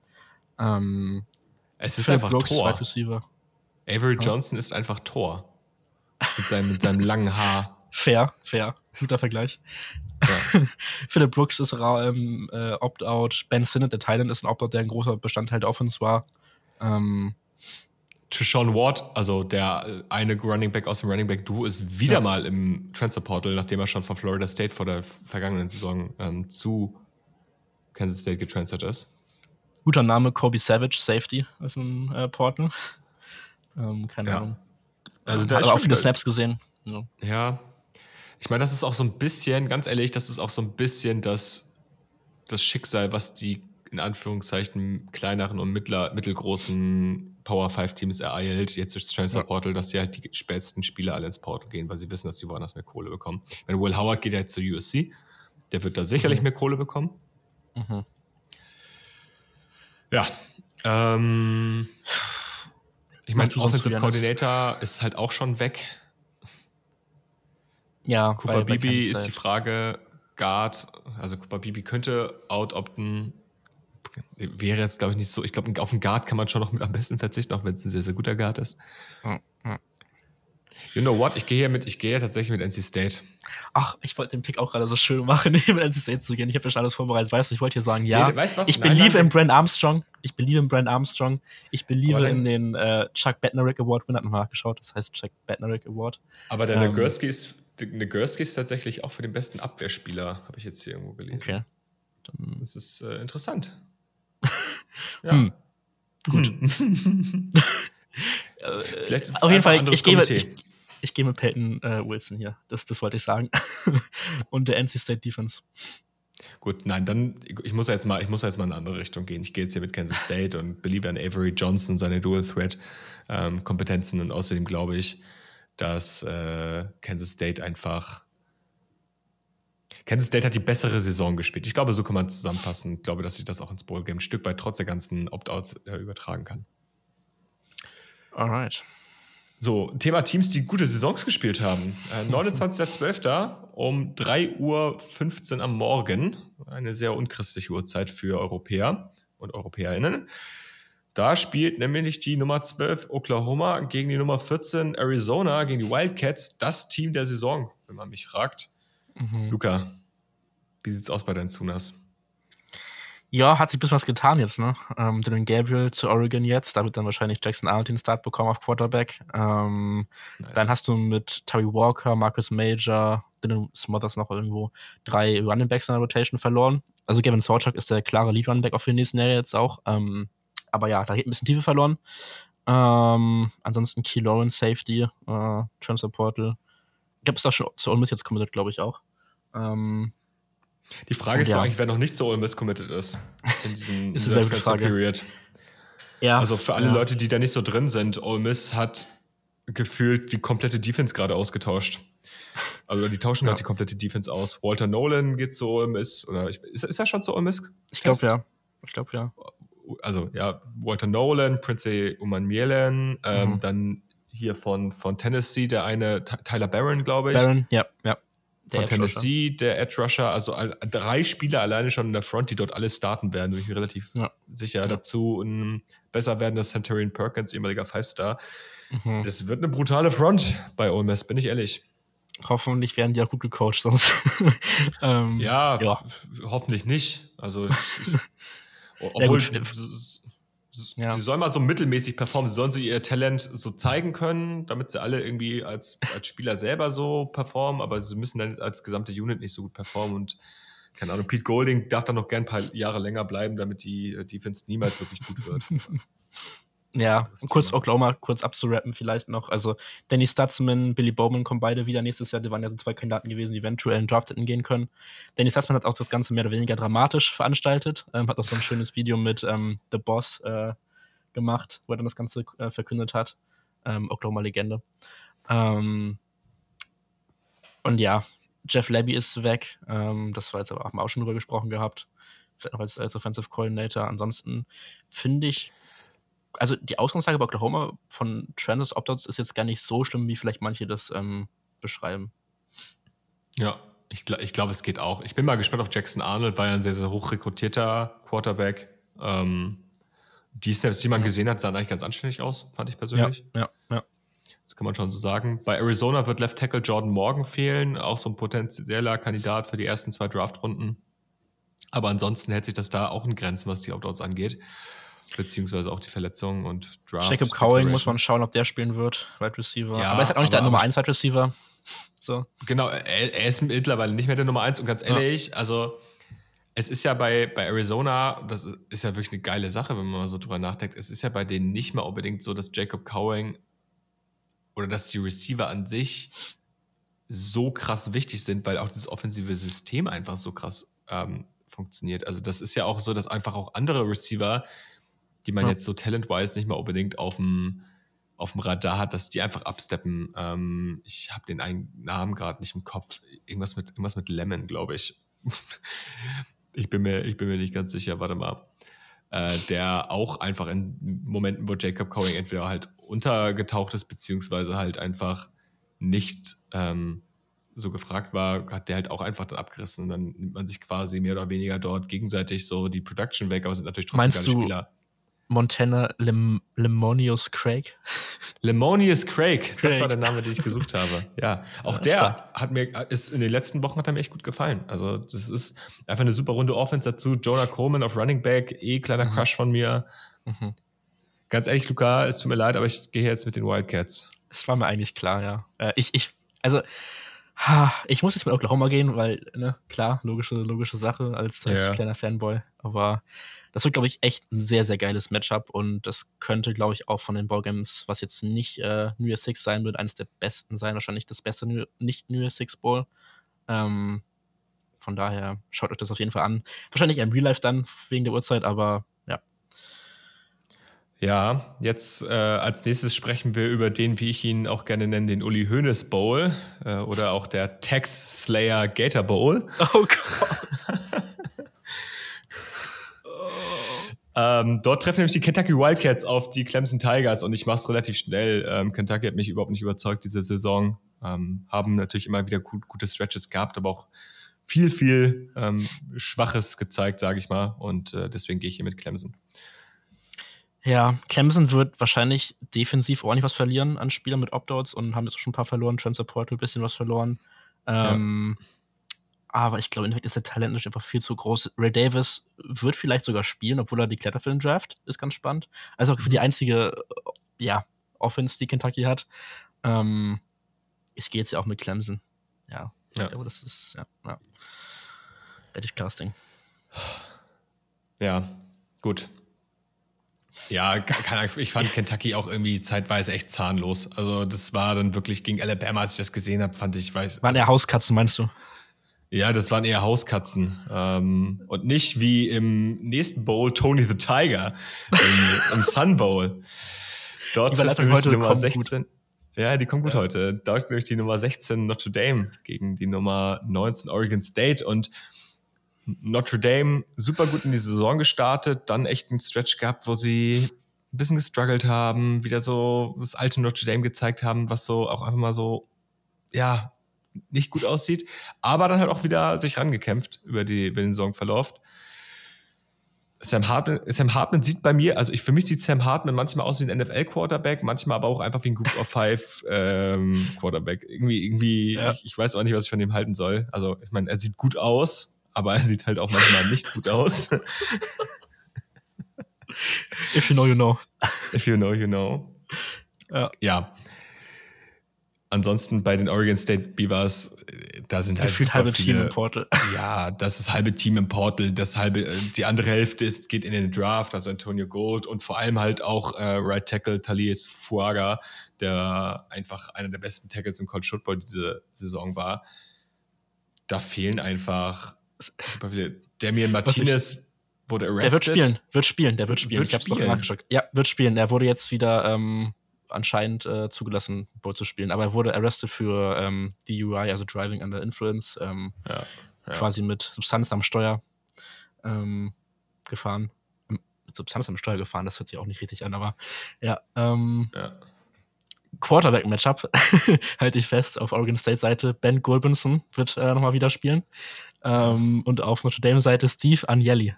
Ähm, es ist einfach Brooks, Tor. Avery ja. Johnson ist einfach Tor. Mit seinem, mit seinem langen Haar. Fair, fair. Guter Vergleich. Ja. Philip Brooks ist ähm, äh, Opt-out. Ben Sinnott, der Thailand, ist ein Opt-out, der ein großer Bestandteil der Offense war. Ähm, Sean Ward, also der äh, eine Running Back aus dem Running Back Duo, ist wieder ja. mal im Transfer Portal, nachdem er schon von Florida State vor der vergangenen Saison ähm, zu Kansas State getransfert ist. Guter Name, Kobe Savage, Safety aus dem äh, Portal. Ähm, keine ja. Ahnung. Also da aber auch viele Snaps gesehen. Ja. ja. Ich meine, das ist auch so ein bisschen, ganz ehrlich, das ist auch so ein bisschen das, das Schicksal, was die in Anführungszeichen kleineren und mittler, mittelgroßen Power 5 Teams ereilt, jetzt durchs Transfer Portal, dass sie halt die spätsten Spieler alle ins Portal gehen, weil sie wissen, dass sie woanders mehr Kohle bekommen. Wenn Will Howard geht ja jetzt zur USC, der wird da sicherlich mhm. mehr Kohle bekommen. Mhm. Ja. Ähm, ich meine, Offensive Coordinator ist halt auch schon weg. Ja, Cooper bei, Bibi bei ist die Frage, Guard, also Cooper Bibi könnte out-opten. Wäre jetzt, glaube ich, nicht so. Ich glaube, auf den Guard kann man schon noch mit am besten verzichten, auch wenn es ein sehr, sehr guter Guard ist. You know what? Ich gehe hier mit, ich gehe tatsächlich mit NC State. Ach, ich wollte den Pick auch gerade so schön machen, mit NC State zu gehen. Ich habe ja schon alles vorbereitet. Weißt du, ich wollte hier sagen, ja. Nee, weißt was? Ich believe in Brand Armstrong. Ich believe in Brand Armstrong. Ich believe in den äh, Chuck Bednarik Award. Bin hat nochmal nachgeschaut. Das heißt Chuck Bednarik Award. Aber der ähm, Nagurski ist Nagurski ist tatsächlich auch für den besten Abwehrspieler, habe ich jetzt hier irgendwo gelesen. Okay. Dann das ist äh, interessant. ja. Hm. Gut. Vielleicht Auf jeden Fall, ich gehe, ich, ich gehe mit Peyton äh, Wilson hier. Das, das wollte ich sagen. Und der NC State Defense. Gut, nein, dann, ich muss jetzt mal, ich muss jetzt mal in eine andere Richtung gehen. Ich gehe jetzt hier mit Kansas State und beliebe an Avery Johnson, seine Dual Threat ähm, Kompetenzen und außerdem glaube ich, dass äh, Kansas State einfach Kansas State hat die bessere Saison gespielt. Ich glaube, so kann man es zusammenfassen. Ich glaube, dass sich das auch ins Bowl-Game ein Stück weit trotz der ganzen Opt-outs äh, übertragen kann. Alright. So, Thema Teams, die gute Saisons gespielt haben. Äh, 29.12. um 3.15 Uhr am Morgen. Eine sehr unchristliche Uhrzeit für Europäer und EuropäerInnen. Da spielt nämlich die Nummer 12 Oklahoma gegen die Nummer 14 Arizona, gegen die Wildcats, das Team der Saison, wenn man mich fragt. Mhm. Luca, wie sieht's aus bei deinen Sunas? Ja, hat sich ein bisschen was getan jetzt, ne? Ähm, Dylan Gabriel zu Oregon jetzt, da wird dann wahrscheinlich Jackson Arnold den Start bekommen auf Quarterback. Ähm, nice. Dann hast du mit Terry Walker, Marcus Major, Dylan Smothers noch irgendwo drei Running Backs in der Rotation verloren. Also Gavin Sawchuk ist der klare Lead Running Back auf den nächsten Jahr jetzt auch. Ähm, aber ja, da geht ein bisschen Tiefe verloren. Ähm, ansonsten Key Lawrence Safety, äh, Transfer Portal. Ich glaube, ist auch schon zu Ole Miss jetzt committed, glaube ich auch. Ähm, die Frage ist ja. eigentlich, wer noch nicht zu Ole Miss committed ist in diesem ist Transfer Frage. Period. Ja. Also für alle ja. Leute, die da nicht so drin sind, Ole Miss hat gefühlt die komplette Defense gerade ausgetauscht. Also die tauschen ja. gerade die komplette Defense aus. Walter Nolan geht zu Ole Miss oder ist, ist er schon zu Ole Miss? Ich glaube ja. Ich glaube ja also ja, Walter Nolan, Prince Umanmielen, ähm, mhm. dann hier von, von Tennessee, der eine Tyler Barron, glaube ich. Barron, ja, ja. Von Tennessee, der Edge Rusher, also drei Spieler alleine schon in der Front, die dort alle starten werden, bin ich mir relativ ja. sicher. Ja. Dazu ein besser werdender Centurion Perkins, ehemaliger Five-Star. Mhm. Das wird eine brutale Front bei Ole Miss, bin ich ehrlich. Hoffentlich werden die auch gut gecoacht sonst. ähm, ja, ja, hoffentlich nicht. Also ich, Obwohl, ja, ja. sie sollen mal so mittelmäßig performen. Sie sollen so ihr Talent so zeigen können, damit sie alle irgendwie als, als Spieler selber so performen, aber sie müssen dann als gesamte Unit nicht so gut performen und keine Ahnung, Pete Golding darf dann noch gern ein paar Jahre länger bleiben, damit die äh, Defense niemals wirklich gut wird. Ja, kurz Oklahoma kurz abzurappen vielleicht noch. Also Danny Stutzman, Billy Bowman kommen beide wieder nächstes Jahr. Die waren ja so zwei Kandidaten gewesen, die eventuell in Draft hätten gehen können. Danny Stutzman hat auch das Ganze mehr oder weniger dramatisch veranstaltet. Ähm, hat auch so ein schönes Video mit ähm, The Boss äh, gemacht, wo er dann das Ganze äh, verkündet hat. Ähm, Oklahoma-Legende. Ähm, und ja, Jeff Labby ist weg. Ähm, das war jetzt aber, haben wir auch schon drüber gesprochen gehabt. Vielleicht noch als, als Offensive Coordinator. Ansonsten finde ich, also die Ausgangslage bei Oklahoma von Trans Opt-outs ist jetzt gar nicht so schlimm, wie vielleicht manche das ähm, beschreiben. Ja, ich, ich glaube, es geht auch. Ich bin mal gespannt auf Jackson Arnold, war ja ein sehr, sehr hoch rekrutierter Quarterback. Ähm, die Snaps, die man gesehen hat, sahen eigentlich ganz anständig aus, fand ich persönlich. Ja, ja, ja. Das kann man schon so sagen. Bei Arizona wird Left Tackle Jordan Morgan fehlen, auch so ein potenzieller Kandidat für die ersten zwei Draftrunden. Aber ansonsten hält sich das da auch in Grenzen, was die Opt-outs angeht beziehungsweise auch die Verletzungen und Draft. Jacob Cowing muss man schauen, ob der spielen wird, Wide Receiver. Ja, aber er ist halt auch nicht der Nummer 1 Wide Receiver. So. Genau, er, er, ist mittlerweile nicht mehr der Nummer 1 und ganz ehrlich, ja. also es ist ja bei, bei Arizona, das ist ja wirklich eine geile Sache, wenn man mal so drüber nachdenkt, es ist ja bei denen nicht mehr unbedingt so, dass Jacob Cowing oder dass die Receiver an sich so krass wichtig sind, weil auch das offensive System einfach so krass ähm, funktioniert. Also das ist ja auch so, dass einfach auch andere Receiver die man ja. jetzt so talent-wise nicht mal unbedingt auf dem, auf dem Radar hat, dass die einfach absteppen. Ähm, ich habe den einen Namen gerade nicht im Kopf. Irgendwas mit, irgendwas mit Lemon, glaube ich. ich, bin mir, ich bin mir nicht ganz sicher, warte mal. Äh, der auch einfach in Momenten, wo Jacob Cowing entweder halt untergetaucht ist, beziehungsweise halt einfach nicht ähm, so gefragt war, hat der halt auch einfach dann abgerissen und dann nimmt man sich quasi mehr oder weniger dort gegenseitig so die Production weg, aber sind natürlich trotzdem Meinst geile Spieler. Montana Lem Lemonius Craig. Lemonius Craig, das Craig. war der Name, den ich gesucht habe. Ja, auch der stark. hat mir, ist in den letzten Wochen hat er mir echt gut gefallen. Also, das ist einfach eine super runde Offense dazu. Jonah Coleman auf Running Back, eh kleiner mhm. Crush von mir. Mhm. Ganz ehrlich, Luca, es tut mir leid, aber ich gehe jetzt mit den Wildcats. Es war mir eigentlich klar, ja. Äh, ich, ich, also, ich muss jetzt mit Oklahoma gehen, weil, ne, klar, logische, logische Sache als, als ja. kleiner Fanboy. Aber das wird, glaube ich, echt ein sehr, sehr geiles Matchup und das könnte, glaube ich, auch von den Ballgames, was jetzt nicht äh, New Year Six sein wird, eines der besten sein, wahrscheinlich das beste New, nicht New Year Six Ball. Ähm, von daher schaut euch das auf jeden Fall an. Wahrscheinlich im Real Life dann wegen der Uhrzeit, aber ja. Ja, jetzt äh, als nächstes sprechen wir über den, wie ich ihn auch gerne nenne, den Uli Hoeneß Bowl äh, oder auch der Tex Slayer Gator Bowl. Oh Gott. ähm, dort treffen nämlich die Kentucky Wildcats auf die Clemson Tigers und ich mache es relativ schnell. Ähm, Kentucky hat mich überhaupt nicht überzeugt diese Saison. Ähm, haben natürlich immer wieder gut, gute Stretches gehabt, aber auch viel, viel ähm, Schwaches gezeigt, sage ich mal. Und äh, deswegen gehe ich hier mit Clemson. Ja, Clemson wird wahrscheinlich defensiv ordentlich was verlieren an Spielern mit Opt-outs und haben jetzt schon ein paar verloren. Transfer Portal ein bisschen was verloren. Ähm, ja. Aber ich glaube, in Endeffekt ist der Talent nicht einfach viel zu groß. Ray Davis wird vielleicht sogar spielen, obwohl er die Kletter für den Draft ist ganz spannend. Also auch für die mhm. einzige, ja, Offense, die Kentucky hat. Ähm, ich gehe jetzt ja auch mit Clemson. Ja, ja. glaube, das ist, ja, ja. Relativ Casting. Ja, gut. Ja, ich fand Kentucky auch irgendwie zeitweise echt zahnlos. Also das war dann wirklich gegen Alabama, als ich das gesehen habe, fand ich, weiß. Waren eher Hauskatzen, meinst du? Ja, das waren eher Hauskatzen. Ähm, und nicht wie im nächsten Bowl Tony the Tiger im, im Sun Bowl. Dort trifft nämlich die Nummer 16. Gut. Ja, die kommt gut ja. heute. Dort nämlich die Nummer 16 Notre Dame gegen die Nummer 19 Oregon State. Und Notre Dame super gut in die Saison gestartet, dann echt einen Stretch gehabt, wo sie ein bisschen gestruggelt haben, wieder so das alte Notre Dame gezeigt haben, was so auch einfach mal so, ja, nicht gut aussieht, aber dann halt auch wieder sich rangekämpft über, die, über den Saisonverlauf. Sam Hartman, Sam Hartman sieht bei mir, also ich, für mich sieht Sam Hartman manchmal aus wie ein NFL-Quarterback, manchmal aber auch einfach wie ein Group of Five ähm, Quarterback. Irgendwie, irgendwie, ja. ich, ich, weiß auch nicht, was ich von dem halten soll. Also, ich meine, er sieht gut aus, aber er sieht halt auch manchmal nicht gut aus. If you know, you know. If you know, you know. Ja. ja. Ansonsten bei den Oregon State Beavers, da sind halt Gefühlt halbe viele, Team im Portal. Ja, das ist halbe Team im Portal. Das halbe, die andere Hälfte ist, geht in den Draft, also Antonio Gold und vor allem halt auch äh, Right Tackle Talies Fuaga, der einfach einer der besten Tackles im College Football diese Saison war. Da fehlen einfach super viele. Damian Martinez wurde arrested. Der wird spielen, wird spielen, der wird spielen. Wird ich hab's spielen. nachgeschaut. Ja, wird spielen. Er wurde jetzt wieder ähm, anscheinend äh, zugelassen, Bowl zu spielen. Aber er wurde arrested für ähm, DUI, also Driving Under Influence. Ähm, ja, ja. Quasi mit Substanz am Steuer ähm, gefahren. Ähm, mit Substanz am Steuer gefahren, das hört sich auch nicht richtig an, aber ja. Ähm, ja. Quarterback-Matchup, halte ich fest, auf Oregon State-Seite. Ben Gulbinson wird äh, nochmal wieder spielen. Ähm, und auf Notre Dame-Seite Steve Agnelli.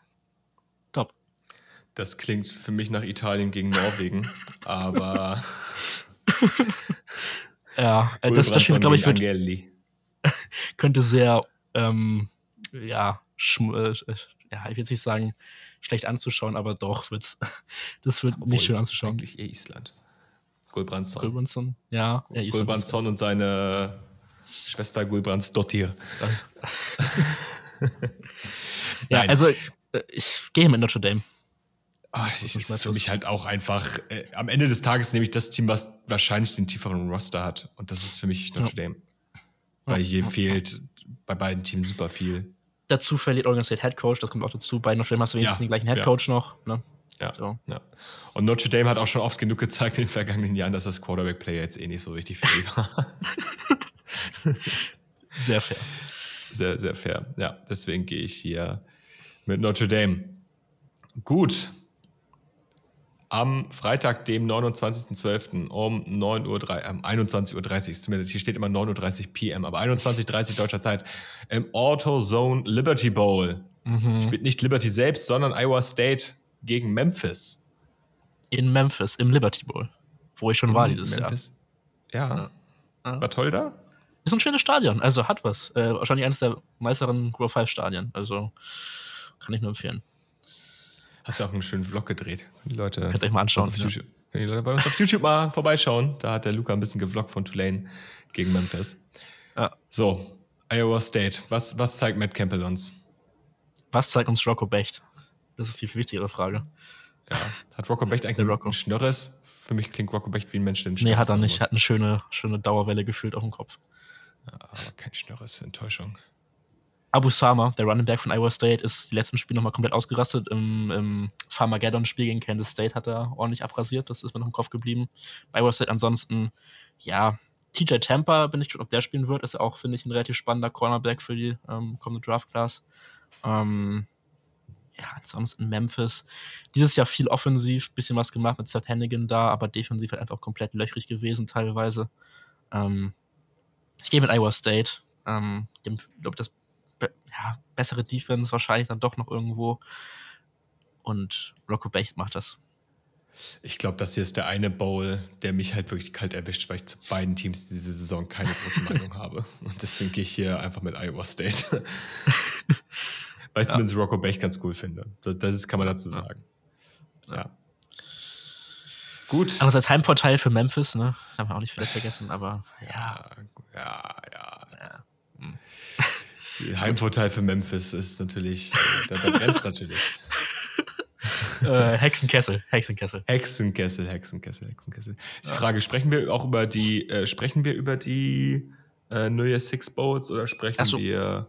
Das klingt für mich nach Italien gegen Norwegen, aber. ja, äh, das, das Spiel, glaube ich, wird, könnte sehr, ähm, ja, äh, ja, ich will jetzt nicht sagen, schlecht anzuschauen, aber doch wird's, das wird Obwohl nicht schön anzuschauen. Eigentlich eher Island. Gulbrandsson. Gulbrandsson, ja. ja Gulbrandsson und seine Schwester Gulbrandsdottir. ja, also äh, ich gehe mit Notre Dame. Ach, das ist für mich halt auch einfach, äh, am Ende des Tages nehme ich das Team, was wahrscheinlich den tieferen Roster hat. Und das ist für mich Notre ja. Dame. Weil ja, hier ja, fehlt bei beiden Teams super viel. Dazu verliert Oregon State Head Coach, das kommt auch dazu. Bei Notre Dame hast du wenigstens den gleichen Head Coach noch. Ne? Ja, so. ja. Und Notre Dame hat auch schon oft genug gezeigt in den vergangenen Jahren, dass das Quarterback-Play jetzt eh nicht so richtig viel war. sehr fair. Sehr, sehr fair. Ja, deswegen gehe ich hier mit Notre Dame. Gut. Am Freitag, dem 29.12. um 9 Uhr, ähm, 21.30 Uhr, zumindest hier steht immer 9.30 Uhr PM, aber 21.30 Uhr deutscher Zeit, im AutoZone Liberty Bowl. Mhm. Spielt nicht Liberty selbst, sondern Iowa State gegen Memphis. In Memphis, im Liberty Bowl, wo ich schon in war dieses Memphis. Jahr. Ja. ja. War toll da? Ist ein schönes Stadion, also hat was. Äh, wahrscheinlich eines der meisteren Grow 5 Stadien. Also kann ich nur empfehlen. Hast du auch einen schönen Vlog gedreht. Die Leute. Könnt ihr euch mal anschauen. Ja. YouTube, die Leute bei uns auf YouTube mal vorbeischauen. Da hat der Luca ein bisschen gevloggt von Tulane gegen Memphis. Ja. So, Iowa State. Was, was zeigt Matt Campbell uns? Was zeigt uns Rocco Becht? Das ist die viel wichtigere Frage. Ja. Hat Rocco Becht eigentlich Rocco. ein Schnörres? Für mich klingt Rocco Becht wie ein Mensch, der ein Nee, hat er nicht. Hat eine schöne, schöne Dauerwelle gefühlt auf dem Kopf. Ja, aber kein Schnörres, Enttäuschung. Abu Sama, der Running Back von Iowa State, ist die letzten Spiele nochmal komplett ausgerastet. Im, im Farmageddon-Spiel gegen Kansas State hat er ordentlich abrasiert. Das ist mir noch im Kopf geblieben. Bei Iowa State ansonsten, ja, TJ Tampa, bin ich gespannt, ob der spielen wird. Ist ja auch, finde ich, ein relativ spannender Cornerback für die ähm, kommende Draft-Class. Ähm, ja, ansonsten Memphis. Dieses Jahr viel offensiv, bisschen was gemacht mit Seth Hannigan da, aber defensiv halt einfach komplett löchrig gewesen teilweise. Ähm, ich gehe mit Iowa State. Ähm, ich glaube, das ja, bessere Defense wahrscheinlich dann doch noch irgendwo. Und Rocco Becht macht das. Ich glaube, das hier ist der eine Bowl, der mich halt wirklich kalt erwischt, weil ich zu beiden Teams diese Saison keine große Meinung habe. Und deswegen gehe ich hier einfach mit Iowa State. weil ich ja. zumindest Rocco Becht ganz cool finde. Das, das kann man dazu sagen. Ja. ja. Gut. Andererseits Heimvorteil für Memphis, ne? Haben wir auch nicht vielleicht vergessen, aber ja. Ja, ja. ja. Hm. Heimvorteil für Memphis ist natürlich, da, da brennt natürlich. äh, Hexenkessel, Hexenkessel. Hexenkessel, Hexenkessel, Hexenkessel. Die ja. Frage, sprechen wir auch über die, äh, sprechen wir über die äh, New Year Six Boats oder sprechen so. wir,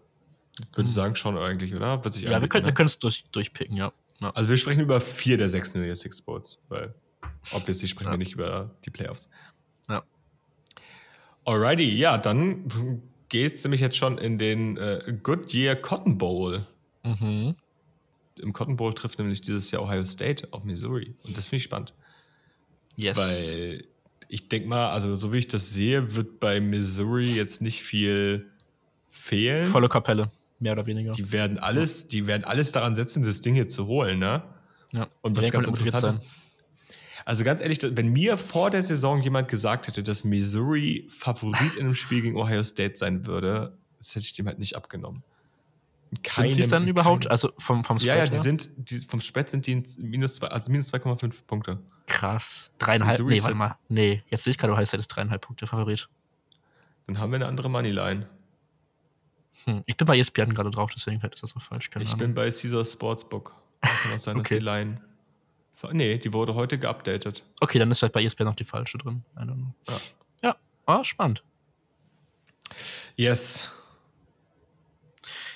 würde ich sagen, schon eigentlich, oder? Wird sich ja, wir können ne? es durch, durchpicken, ja. ja. Also wir sprechen über vier der sechs New Year Six Boats, weil obviously sprechen ja. wir nicht über die Playoffs. Ja. Alrighty, ja, dann geht es nämlich jetzt schon in den äh, Goodyear Cotton Bowl. Mhm im Cotton Bowl trifft nämlich dieses Jahr Ohio State auf Missouri. Und das finde ich spannend. Yes. Weil ich denke mal, also so wie ich das sehe, wird bei Missouri jetzt nicht viel fehlen. Volle Kapelle, mehr oder weniger. Die werden alles, die werden alles daran setzen, das Ding hier zu holen, ne? Ja. Und was ganz interessant ist, also ganz ehrlich, wenn mir vor der Saison jemand gesagt hätte, dass Missouri Favorit in einem Spiel gegen Ohio State sein würde, das hätte ich dem halt nicht abgenommen keine, sind sie es dann überhaupt? Also vom, vom Spread Ja, ja, die her? sind, die, vom Spread sind die minus, zwei, also minus 2,5 Punkte. Krass. Dreieinhalb, nee, warte mal. Nee, jetzt sehe ich gerade, du heißt ja das dreieinhalb Punkte Favorit. Dann haben wir eine andere Moneyline. Hm, ich bin bei ESPN gerade drauf, deswegen ist das so falsch. Keine ich Ahnung. bin bei Caesar Sportsbook. Kann auch sein, okay. dass die Line. Nee, die wurde heute geupdatet. Okay, dann ist halt bei ESPN noch die falsche drin. Ja. Ja, ah, spannend. Yes.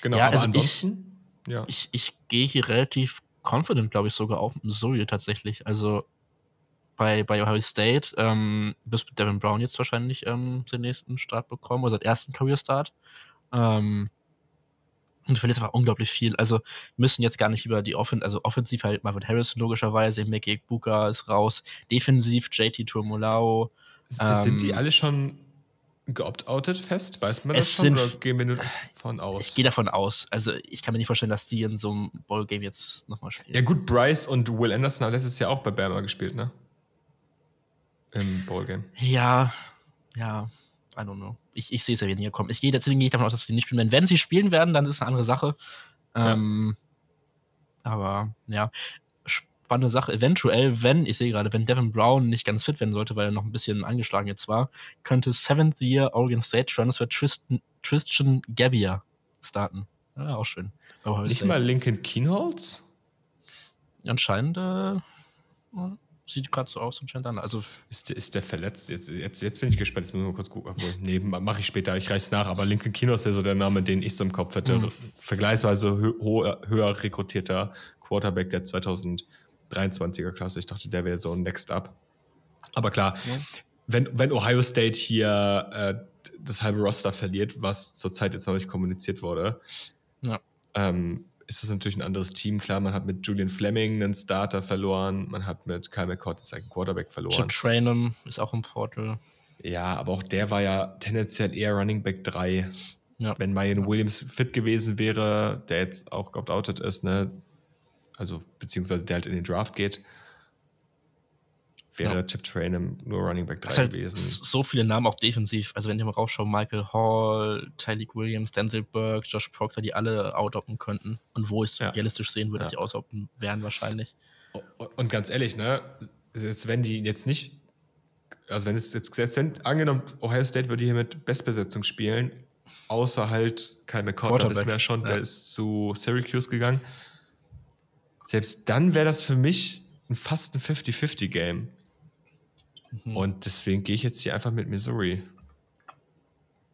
Genau, ja, also ansonsten, ich, ja. ich, ich gehe hier relativ confident, glaube ich, sogar auch mit Missouri tatsächlich. Also bei, bei Ohio State ähm, bis Devin Brown jetzt wahrscheinlich ähm, den nächsten Start bekommen, oder seinen ersten Career-Start. Ähm, und du verlierst einfach unglaublich viel. Also müssen jetzt gar nicht über die Offensive, also offensiv halt Marvin Harrison logischerweise, Mickey Buka ist raus, defensiv JT Turmolao. Sind die ähm, alle schon geopt-outet fest? Weiß man das schon oder gehen wir nur davon aus? Ich gehe davon aus. Also ich kann mir nicht vorstellen, dass die in so einem Ballgame jetzt nochmal spielen. Ja gut, Bryce und Will Anderson haben letztes Jahr auch bei Bama gespielt, ne? Im Ballgame. Ja, ja, I don't know. Ich, ich sehe es ja weniger kommen. Ich gehe, deswegen gehe ich davon aus, dass sie nicht spielen werden. Wenn sie spielen werden, dann ist es eine andere Sache. Ähm, Aber ja, spannende Sache. Eventuell, wenn, ich sehe gerade, wenn Devin Brown nicht ganz fit werden sollte, weil er noch ein bisschen angeschlagen jetzt war, könnte Seventh Year Oregon State Transfer Tristan, Tristan Gabbia starten. Ja, auch schön. Nicht State. mal Lincoln Keenholz? Anscheinend äh, sieht gerade so aus anscheinend an. Also ist, ist der verletzt? Jetzt, jetzt, jetzt bin ich gespannt. Jetzt müssen wir mal kurz gucken. Obwohl, nee, mache ich später. Ich reiß nach. Aber Lincoln Keenholz wäre so der Name, den ich so im Kopf hätte. Mhm. Vergleichsweise höher, höher rekrutierter Quarterback der 2000 23er Klasse. Ich dachte, der wäre so ein Next Up. Aber klar, ja. wenn, wenn Ohio State hier äh, das halbe Roster verliert, was zurzeit jetzt noch nicht kommuniziert wurde, ja. ähm, ist das natürlich ein anderes Team. Klar, man hat mit Julian Fleming einen Starter verloren, man hat mit Kyle McCord jetzt einen Quarterback verloren. Chip Trainum ist auch im Portal. Ja, aber auch der war ja tendenziell eher Running Back 3. Ja. Wenn Mayan Williams fit gewesen wäre, der jetzt auch geopt-outet ist, ne, also beziehungsweise der halt in den Draft geht, wäre ja. Chip Trainum nur Running Back 3 halt gewesen. So viele Namen auch defensiv. Also wenn ich mal rausschaue, Michael Hall, Tyleek Williams, Denzel Burke, Josh Proctor, die alle outoppen könnten. Und wo ich es ja. realistisch sehen würde, ja. dass sie outoppen wären wahrscheinlich. Und ganz ehrlich, ne, jetzt wenn die jetzt nicht, also wenn es jetzt gesetzt wenn, angenommen, Ohio State würde hier mit Bestbesetzung spielen, außer halt Kyle McCord, das wäre schon, der ist zu Syracuse gegangen selbst dann wäre das für mich ein fast ein 50-50-Game. Mhm. Und deswegen gehe ich jetzt hier einfach mit Missouri.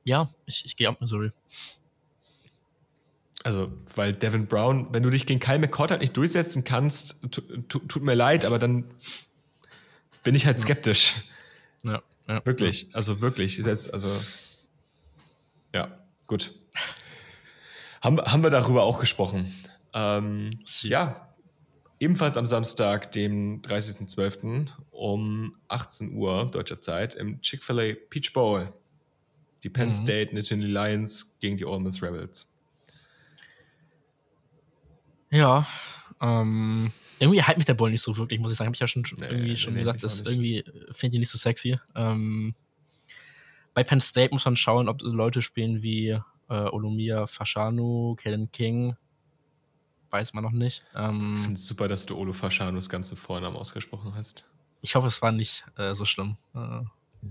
Ja, ich, ich gehe ab Missouri. Also, weil Devin Brown, wenn du dich gegen Kyle McCord halt nicht durchsetzen kannst, tut mir leid, aber dann bin ich halt skeptisch. Ja, ja. Wirklich, also wirklich. Jetzt, also, ja, gut. Haben, haben wir darüber auch gesprochen. Ähm, ja, ebenfalls am Samstag, dem 30.12. um 18 Uhr deutscher Zeit im Chick-fil-A Peach Bowl. Die Penn mhm. State Nittany Lions gegen die Ole Miss Rebels. Ja, ähm, irgendwie halt mich der Bowl nicht so wirklich, muss ich sagen. Habe ich ja schon nee, irgendwie schon nee, gesagt, das irgendwie finde ich nicht so sexy. Ähm, bei Penn State muss man schauen, ob Leute spielen wie äh, Olumia Fashanu, Kellen King, weiß man noch nicht. Ähm, ich finde es super, dass du Olo Faschanos ganze Vornamen ausgesprochen hast. Ich hoffe, es war nicht äh, so schlimm. Äh,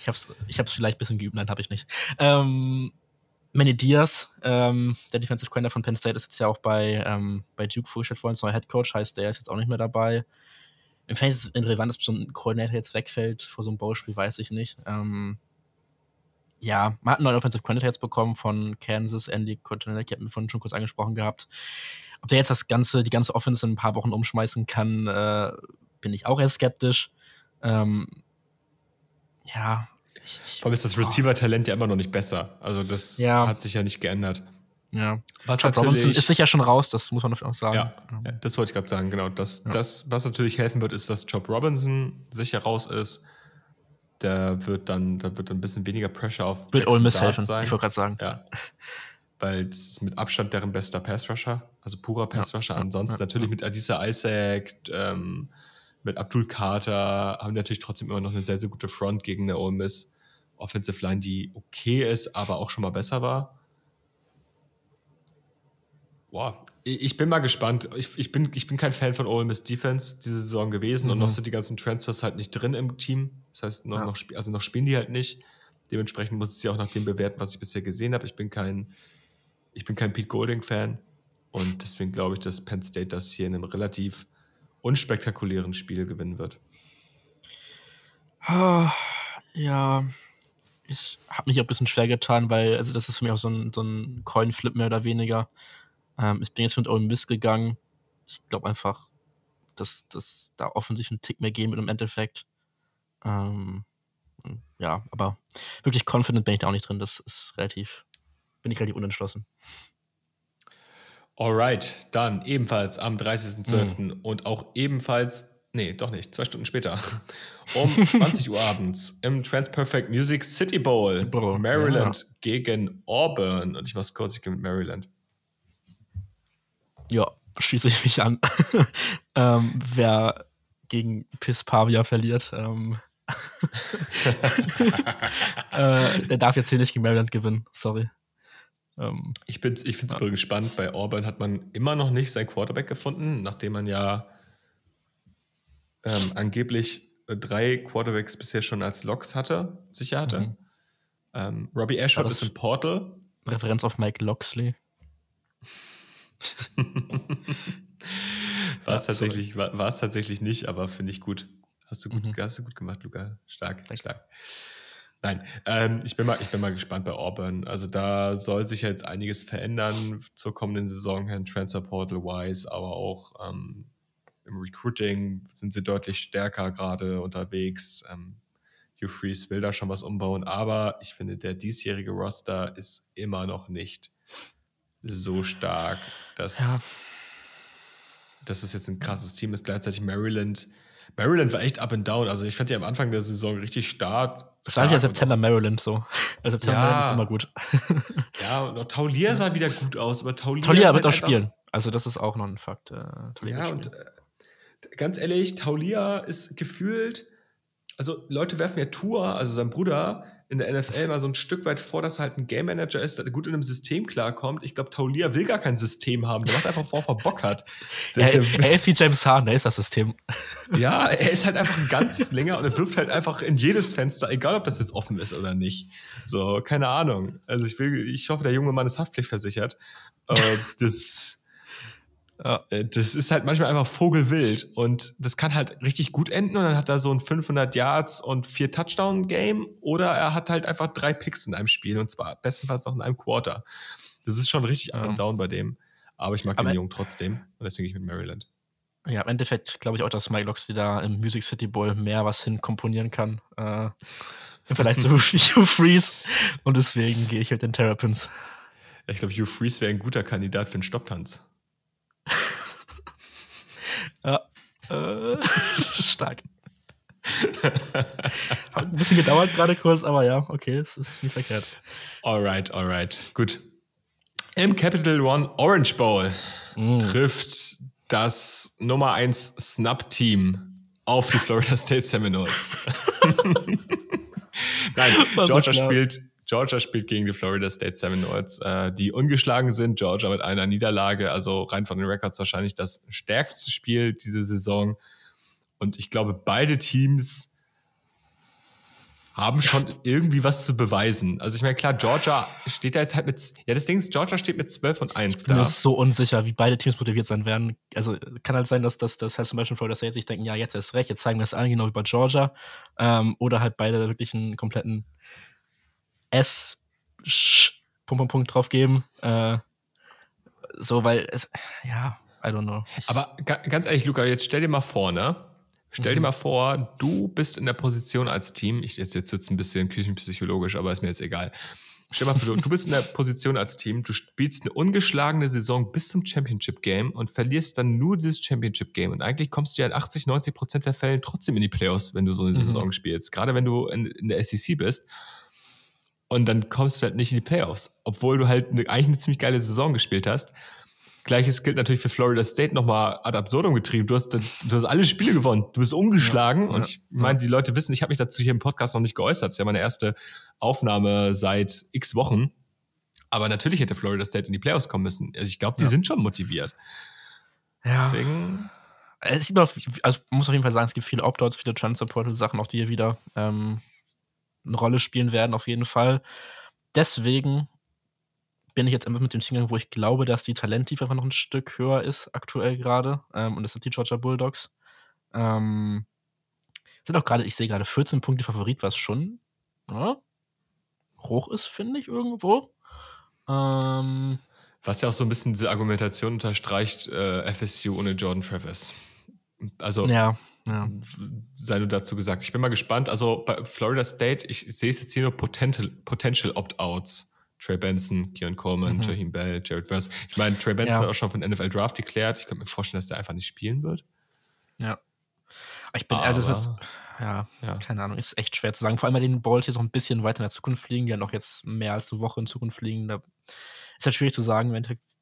ich habe es ich hab's vielleicht ein bisschen geübt, nein, habe ich nicht. Ähm, Manny Diaz, ähm, der Defensive Coordinator von Penn State, ist jetzt ja auch bei, ähm, bei Duke vorgestellt worden, neuer Head Coach, heißt, der ist jetzt auch nicht mehr dabei. Im Fan ist es relevant, dass so ein Koordinator jetzt wegfällt vor so einem Bauspiel, weiß ich nicht. Ähm, ja, man hat einen neuen Offensive Coordinator jetzt bekommen von Kansas, Andy Cottonelle, ich habe mir vorhin schon kurz angesprochen gehabt. Ob der jetzt das ganze, die ganze Offense in ein paar Wochen umschmeißen kann, äh, bin ich auch eher skeptisch. Ähm, ja. Ich, ich, Vor allem ist das Receiver-Talent ja immer noch nicht besser. Also das ja. hat sich ja nicht geändert. Ja. Was Job Robinson ist sicher schon raus, das muss man auch sagen. Ja, ja das wollte ich gerade sagen, genau. Das, ja. das, was natürlich helfen wird, ist, dass Job Robinson sicher raus ist da wird dann, da wird ein bisschen weniger Pressure auf Wird Ole Miss helfen, sein. ich wollte gerade sagen. Ja. Weil das ist mit Abstand deren bester Pass-Rusher, also purer Pass-Rusher. Ja. Ansonsten ja. natürlich mit Adisa Isaac, ähm, mit Abdul Carter haben natürlich trotzdem immer noch eine sehr, sehr gute Front gegen eine Ole Miss Offensive Line, die okay ist, aber auch schon mal besser war. Boah, ich bin mal gespannt. Ich, ich, bin, ich bin kein Fan von Ole Miss Defense diese Saison gewesen mhm. und noch sind die ganzen Transfers halt nicht drin im Team. Das heißt, noch, ja. noch, also noch spielen die halt nicht. Dementsprechend muss ich sie auch nach dem bewerten, was ich bisher gesehen habe. Ich bin kein, ich bin kein Pete Golding-Fan und deswegen glaube ich, dass Penn State das hier in einem relativ unspektakulären Spiel gewinnen wird. Ah, ja, ich habe mich auch ein bisschen schwer getan, weil, also das ist für mich auch so ein, so ein Coin-Flip mehr oder weniger. Ähm, ich bin jetzt mit Ole Miss gegangen. Ich glaube einfach, dass, dass da offensiv ein Tick mehr gehen wird im Endeffekt. Ähm, ja, aber wirklich confident bin ich da auch nicht drin. Das ist relativ, bin ich relativ unentschlossen. Alright, dann ebenfalls am 30.12. Mhm. und auch ebenfalls, nee, doch nicht, zwei Stunden später, um 20 Uhr abends im Transperfect Music City Bowl, Bowl. Maryland ja. gegen Auburn. Und ich mach's kurz, ich gehe mit Maryland. Ja, schließe ich mich an. ähm, wer gegen Piss Pavia verliert, ähm, äh, der darf jetzt hier nicht gegen Maryland gewinnen, sorry. Ähm, ich bin ich finde es ja. gespannt. Bei Auburn hat man immer noch nicht sein Quarterback gefunden, nachdem man ja ähm, angeblich äh, drei Quarterbacks bisher schon als Locks hatte, sicher hatte. Mhm. Ähm, Robbie Ashford ist im Portal. Referenz auf Mike Loxley. war es tatsächlich, war, tatsächlich nicht, aber finde ich gut. Hast du gut, mhm. hast du gut gemacht, Luca. Stark, Danke. stark. Nein, ähm, ich, bin mal, ich bin mal gespannt bei Auburn. Also da soll sich jetzt einiges verändern zur kommenden Saison, Herrn Transfer Portal wise, aber auch ähm, im Recruiting sind sie deutlich stärker gerade unterwegs. Ähm, Hugh Freeze will da schon was umbauen, aber ich finde, der diesjährige Roster ist immer noch nicht so stark, dass, ja. dass es jetzt ein krasses Team ist. Gleichzeitig Maryland. Maryland war echt up and down. Also ich fand die am Anfang der Saison richtig stark. Es war ja September Maryland so. Also September ja, Maryland ist immer gut. ja, und Taulier sah wieder gut aus, aber Taulier, Taulier wird halt auch spielen. Also das ist auch noch ein Fakt. Äh, ja, und äh, ganz ehrlich, Taulier ist gefühlt, also Leute werfen ja Tour, also sein Bruder, in der NFL mal so ein Stück weit vor, dass er halt ein Game Manager ist, der gut in einem System klarkommt. Ich glaube, Taulia will gar kein System haben. Der macht einfach vor, vor Bock hat. Der, er, er, ist wie James Harden, er ist das System. Ja, er ist halt einfach ein ganz länger und er wirft halt einfach in jedes Fenster, egal ob das jetzt offen ist oder nicht. So, keine Ahnung. Also ich will, ich hoffe, der junge Mann ist haftpflichtversichert. Äh, das ja. Äh, das ist halt manchmal einfach vogelwild und das kann halt richtig gut enden und dann hat er so ein 500 Yards und vier Touchdown Game oder er hat halt einfach drei Picks in einem Spiel und zwar bestenfalls auch in einem Quarter. Das ist schon richtig up and down bei dem. Aber ich mag aber den Jungen trotzdem. Und deswegen gehe ich mit Maryland. Ja, im Endeffekt glaube ich auch, dass Mike Loxley da im Music City Bowl mehr was hinkomponieren kann. Äh, Im Vergleich zu Hugh Freeze. Und deswegen gehe ich mit den Terrapins. Ich glaube, Hugh Freeze wäre ein guter Kandidat für einen Stopptanz. ja. Äh, stark. Hat ein bisschen gedauert gerade kurz, aber ja, okay, es ist nicht verkehrt. Alright, alright. Gut. Im Capital One Orange Bowl mm. trifft das Nummer 1 Snap-Team auf die Florida State Seminoles. Nein, Georgia spielt, Georgia spielt gegen die Florida State Seminoles, äh, die ungeschlagen sind. Georgia mit einer Niederlage, also rein von den Records wahrscheinlich das stärkste Spiel diese Saison. Und ich glaube, beide Teams haben schon irgendwie was zu beweisen. Also ich meine, klar, Georgia steht da jetzt halt mit, ja, das Ding ist, Georgia steht mit 12 und 1 ich bin da. Ich bin so unsicher, wie beide Teams motiviert sein werden. Also kann halt sein, dass das, das heißt zum Beispiel Florida State sich denken, ja, jetzt ist recht, jetzt zeigen wir es allen genau wie bei Georgia. Ähm, oder halt beide wirklich einen kompletten S Punkt, Punkt, Punkt drauf geben. Äh, so, weil es, ja, I don't know. Aber ganz ehrlich, Luca, jetzt stell dir mal vor, ne? Stell dir mhm. mal vor, du bist in der Position als Team, ich, jetzt, jetzt wird es ein bisschen küchenpsychologisch, aber ist mir jetzt egal. Stell dir mal vor, du, bist in der Position als Team, du spielst eine ungeschlagene Saison bis zum Championship Game und verlierst dann nur dieses Championship Game. Und eigentlich kommst du ja in 80, 90 Prozent der Fälle trotzdem in die Playoffs, wenn du so eine mhm. Saison spielst. Gerade wenn du in, in der SEC bist. Und dann kommst du halt nicht in die Playoffs, obwohl du halt eine, eigentlich eine ziemlich geile Saison gespielt hast. Gleiches gilt natürlich für Florida State nochmal ad absurdum getrieben. Du hast, du hast alle Spiele gewonnen. Du bist ungeschlagen. Ja, und ich meine, die Leute wissen, ich habe mich dazu hier im Podcast noch nicht geäußert. Das ist ja meine erste Aufnahme seit x Wochen. Aber natürlich hätte Florida State in die Playoffs kommen müssen. Also ich glaube, die ja. sind schon motiviert. Ja. Deswegen. Es gibt auch, also muss auf jeden Fall sagen, es gibt viele Opt-outs, viele Transfer-Portal-Sachen, auch die hier wieder ähm, eine Rolle spielen werden, auf jeden Fall. Deswegen bin ich jetzt einfach mit dem Team gegangen, wo ich glaube, dass die Talenttiefe einfach noch ein Stück höher ist, aktuell gerade. Ähm, und das sind die Georgia Bulldogs. Ähm, sind auch gerade, ich sehe gerade 14 Punkte Favorit, was schon ja, hoch ist, finde ich irgendwo. Ähm, was ja auch so ein bisschen diese Argumentation unterstreicht, äh, FSU ohne Jordan Travis. Also, ja, ja. sei nur dazu gesagt. Ich bin mal gespannt. Also bei Florida State, ich sehe es jetzt hier nur Potential, Potential Opt-outs. Trey Benson, Kieran Coleman, mhm. Jaheim Bell, Jared Verse. Ich meine, Trey Benson ja. hat auch schon von NFL Draft geklärt. Ich könnte mir vorstellen, dass der einfach nicht spielen wird. Ja. Ich bin, also Aber, also, ja, ja, keine Ahnung, ist echt schwer zu sagen. Vor allem, weil den Balls jetzt noch ein bisschen weiter in der Zukunft liegen, die ja noch jetzt mehr als eine Woche in Zukunft liegen. Da ist halt schwierig zu sagen,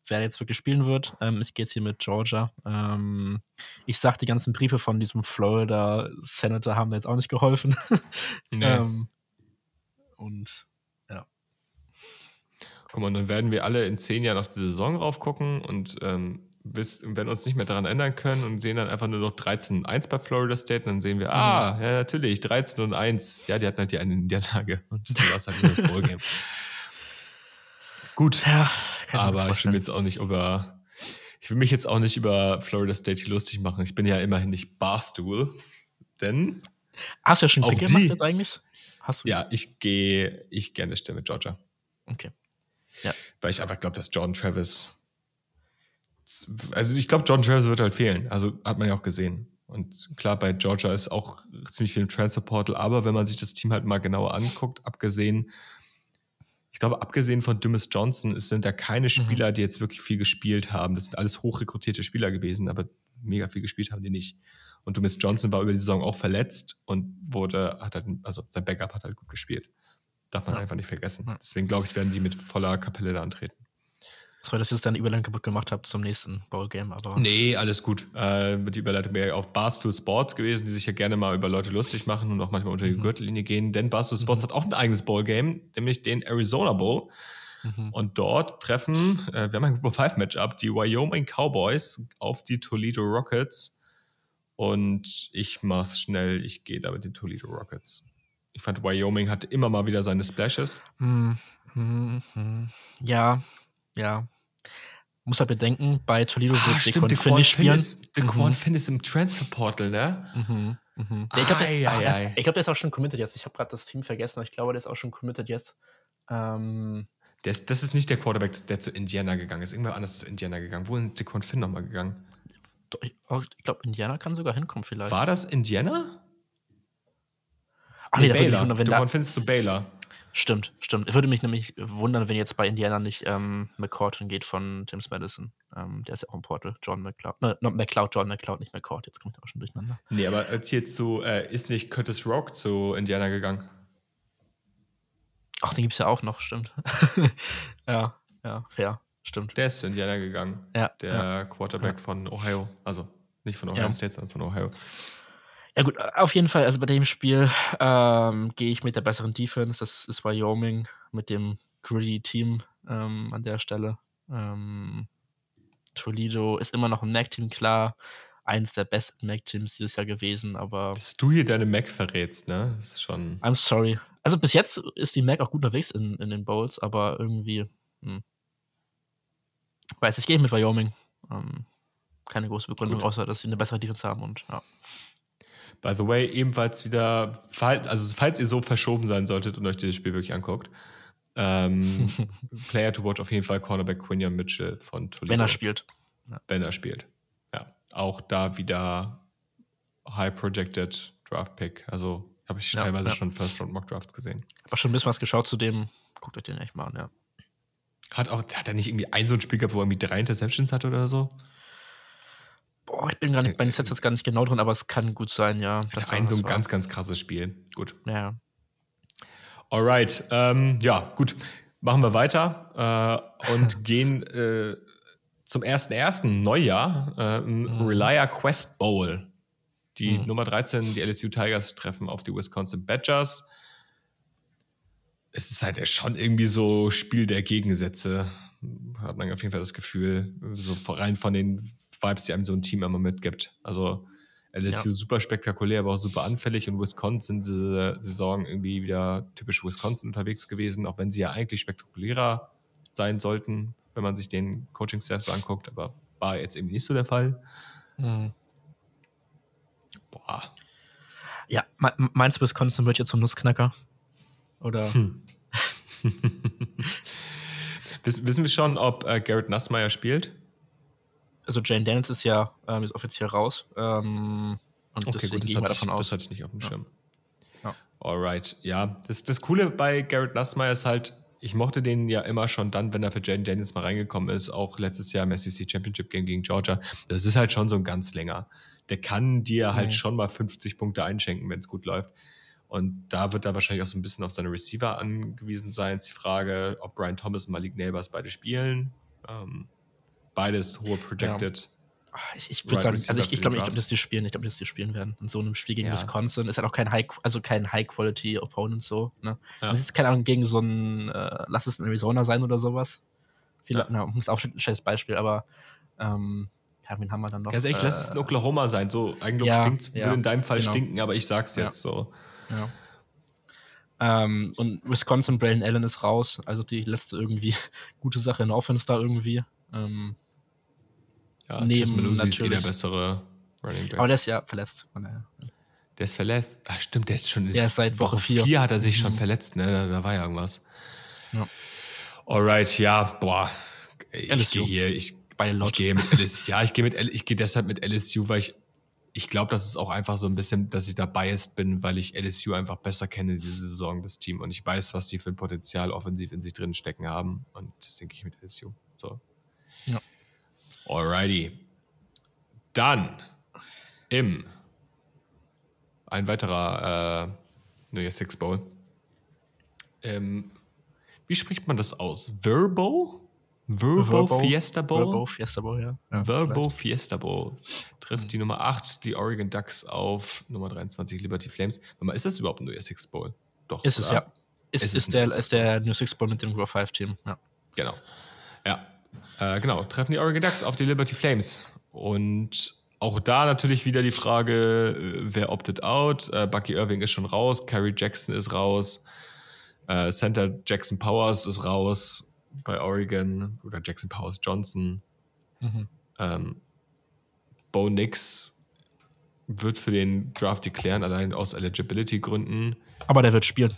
wer jetzt wirklich spielen wird. Ähm, ich gehe jetzt hier mit Georgia. Ähm, ich sag, die ganzen Briefe von diesem Florida Senator haben da jetzt auch nicht geholfen. Nee. ähm, und Guck mal, dann werden wir alle in zehn Jahren auf die Saison raufgucken und ähm, bis, werden uns nicht mehr daran ändern können und sehen dann einfach nur noch 13 und 1 bei Florida State und dann sehen wir, ah, mhm. ja, natürlich, 13 und 1. Ja, die hatten halt die eine Niederlage und das war halt nur das Ballgame. Gut, ja, aber ich will mich jetzt auch nicht über, ich will mich jetzt auch nicht über Florida State hier lustig machen. Ich bin ja immerhin nicht Barstool, denn. Hast du ja schon Pick gemacht jetzt eigentlich? Hast du? Ja, ich gehe, ich gerne Stimme Georgia. Okay. Ja. Weil ich einfach glaube, dass Jordan Travis. Also ich glaube, Jordan Travis wird halt fehlen. Also hat man ja auch gesehen. Und klar, bei Georgia ist auch ziemlich viel im Transfer Portal, aber wenn man sich das Team halt mal genauer anguckt, abgesehen, ich glaube, abgesehen von Dumas Johnson, es sind da keine mhm. Spieler, die jetzt wirklich viel gespielt haben. Das sind alles hochrekrutierte Spieler gewesen, aber mega viel gespielt haben die nicht. Und Dumas Johnson war über die Saison auch verletzt und wurde, hat halt, also sein Backup hat halt gut gespielt. Darf man ja. einfach nicht vergessen. Deswegen glaube ich, werden die mit voller Kapelle da antreten. Sorry, dass ich es dann Überleitung kaputt gemacht habe zum nächsten Ballgame, aber. Nee, alles gut. Äh, die Überleitung wäre auf Barstool Sports gewesen, die sich ja gerne mal über Leute lustig machen und auch manchmal unter die mhm. Gürtellinie gehen. Denn Barstool Sports mhm. hat auch ein eigenes Ballgame, nämlich den Arizona Bowl. Mhm. Und dort treffen, äh, wir haben ein Group 5 Matchup, die Wyoming Cowboys auf die Toledo Rockets. Und ich mach's schnell, ich gehe da mit den Toledo Rockets. Ich fand, Wyoming hatte immer mal wieder seine Splashes. Hm, hm, hm. Ja, ja. Muss halt bedenken, bei Toledo ah, wird stimmt, Dequan Finn spielen. Dequan mhm. Finn ist im Transfer Portal, ne? Mhm. Mhm. ich glaube, der, glaub, der, ist auch schon committed jetzt. Ich habe gerade das Team vergessen, aber ich glaube, der ist auch schon committed jetzt. Ähm, Das, das ist nicht der Quarterback, der zu Indiana gegangen ist. Irgendwer anders zu Indiana gegangen. Wo ist Dequan Finn nochmal gegangen? Ich, oh, ich glaube, Indiana kann sogar hinkommen vielleicht. War das Indiana? Ach nee, nee Baylor. Wenn Dequan Finn ist zu Baylor. Stimmt, stimmt. Es würde mich nämlich wundern, wenn jetzt bei Indiana nicht ähm, McCourt geht von James Madison. Ähm, der ist ja auch im Portal. John McCloud. Ne, McCloud, John McCloud, nicht McCourt. Jetzt kommt er auch schon durcheinander. Nee, aber hier zu, äh, ist nicht Curtis Rock zu Indiana gegangen? Ach, den gibt es ja auch noch, stimmt. ja, ja, fair, stimmt. Der ist zu Indiana gegangen. Ja. Der ja, Quarterback ja. von Ohio. Also nicht von Ohio ja. State, sondern von Ohio. Ja, gut, auf jeden Fall, also bei dem Spiel ähm, gehe ich mit der besseren Defense. Das ist Wyoming mit dem gritty Team ähm, an der Stelle. Ähm, Toledo ist immer noch ein MAC-Team, klar. Eins der besten MAC-Teams dieses Jahr gewesen, aber. Dass du hier deine MAC verrätst, ne? Das ist schon. I'm sorry. Also bis jetzt ist die MAC auch gut unterwegs in, in den Bowls, aber irgendwie. Hm. Weiß ich, gehe mit Wyoming. Ähm, keine große Begründung, gut. außer dass sie eine bessere Defense haben und ja. By the way, ebenfalls wieder, also falls ihr so verschoben sein solltet und euch dieses Spiel wirklich anguckt, ähm, Player to watch auf jeden Fall Cornerback Quinion Mitchell von Toledo. Wenn er spielt. Wenn er spielt. Ja. Auch da wieder High Projected Draft Pick. Also habe ich ja, teilweise ja. schon First Round Mock Drafts gesehen. Aber schon ein bisschen was geschaut zu dem. Guckt euch den echt mal an, ja. Hat, auch, hat er nicht irgendwie ein so ein Spiel gehabt, wo er irgendwie drei Interceptions hatte oder so? Boah, ich bin gar nicht bei den Sets jetzt gar nicht genau drin, aber es kann gut sein, ja. Das ein so ein war. ganz, ganz krasses Spiel. Gut. Ja. Alright. Ähm, ja, gut. Machen wir weiter äh, und gehen äh, zum ersten ersten Neujahr äh, mhm. Relia Quest Bowl. Die mhm. Nummer 13, die LSU Tigers treffen auf die Wisconsin Badgers. Es ist halt schon irgendwie so Spiel der Gegensätze. Hat man auf jeden Fall das Gefühl, so rein von den Vibes, die einem so ein Team immer mitgibt. Also LSU ja. super spektakulär, aber auch super anfällig und Wisconsin diese Saison irgendwie wieder typisch Wisconsin unterwegs gewesen, auch wenn sie ja eigentlich spektakulärer sein sollten, wenn man sich den Coaching-Staff so anguckt, aber war jetzt eben nicht so der Fall. Mhm. Boah. Ja, meinst du, Wisconsin wird jetzt zum Nussknacker? Oder? Hm. Wissen wir schon, ob äh, Garrett Nassmeyer spielt? Also Jane Daniels ist ja ähm, ist offiziell raus. Ähm, und okay, gut, das, hatte ich, das hatte ich nicht auf dem Schirm. Ja. Alright, ja. Das, das Coole bei Garrett Nassmeyer ist halt, ich mochte den ja immer schon dann, wenn er für Jane Daniels mal reingekommen ist, auch letztes Jahr im SEC Championship Game gegen Georgia. Das ist halt schon so ein ganz länger. Der kann dir halt mhm. schon mal 50 Punkte einschenken, wenn es gut läuft. Und da wird er wahrscheinlich auch so ein bisschen auf seine Receiver angewiesen sein. Jetzt die Frage, ob Brian Thomas und Malik Neighbors beide spielen. Ähm, beides hohe Projected. Ja. Ich, ich würde sagen, also ich, ich glaube, ich glaub, dass die spielen, ich glaube, dass die spielen werden. In so einem Spiel gegen ja. Wisconsin ist halt auch kein High, also kein High-Quality-Opponent so. Ne? Ja. Das ist keine Ahnung gegen so ein, äh, lass es in Arizona sein oder sowas. Viele, ja. na, muss auch ein scheiß Beispiel, aber ähm, ja, wen haben wir dann noch? Ganz ehrlich, äh, lass es in Oklahoma sein. So, eigentlich ja, stinkt würde in deinem Fall genau. stinken, aber ich sag's jetzt so. Ja. Ähm, und Wisconsin, Braylon Allen ist raus. Also die letzte irgendwie gute Sache in der Offense da irgendwie. Ähm, ja, neben Lucy ist eh der bessere Running Back. Aber der ist ja verletzt. Der ist verletzt. Ach, stimmt, der ist schon. Der ist seit Woche 4 hat er sich mhm. schon verletzt, ne? Da, da, war ja irgendwas. Ja. Alright, ja, boah. Ich gehe hier, ich, ich gehe mit LSU. ja, ich gehe mit ich gehe deshalb mit LSU, weil ich ich glaube, das ist auch einfach so ein bisschen, dass ich da biased bin, weil ich LSU einfach besser kenne diese Saison, das Team. Und ich weiß, was die für ein Potenzial offensiv in sich drin stecken haben. Und deswegen gehe ich mit LSU. So. Ja. Alrighty. Dann im ein weiterer äh, New Year's Six Bowl. Ähm, wie spricht man das aus? Verbo? Verbo, Fiesta Bowl? Verbo Fiesta Bowl, ja. ja Verbo vielleicht. Fiesta Bowl. Trifft mhm. die Nummer 8, die Oregon Ducks, auf Nummer 23, Liberty Flames. Mal, ist das überhaupt ein New Year's Six Bowl? Doch. Ist es, ja. Ist, ist, ist, der, ist der New Six Bowl mit dem Grow 5 Team, ja. Genau. Ja, äh, genau, treffen die Oregon Ducks auf die Liberty Flames. Und auch da natürlich wieder die Frage, äh, wer optet out? Äh, Bucky Irving ist schon raus, Kerry Jackson ist raus, äh, Center Jackson Powers ist raus bei Oregon oder Jackson Powers Johnson. Mhm. Ähm, Bo Nix wird für den Draft deklären, allein aus Eligibility-Gründen. Aber der wird spielen.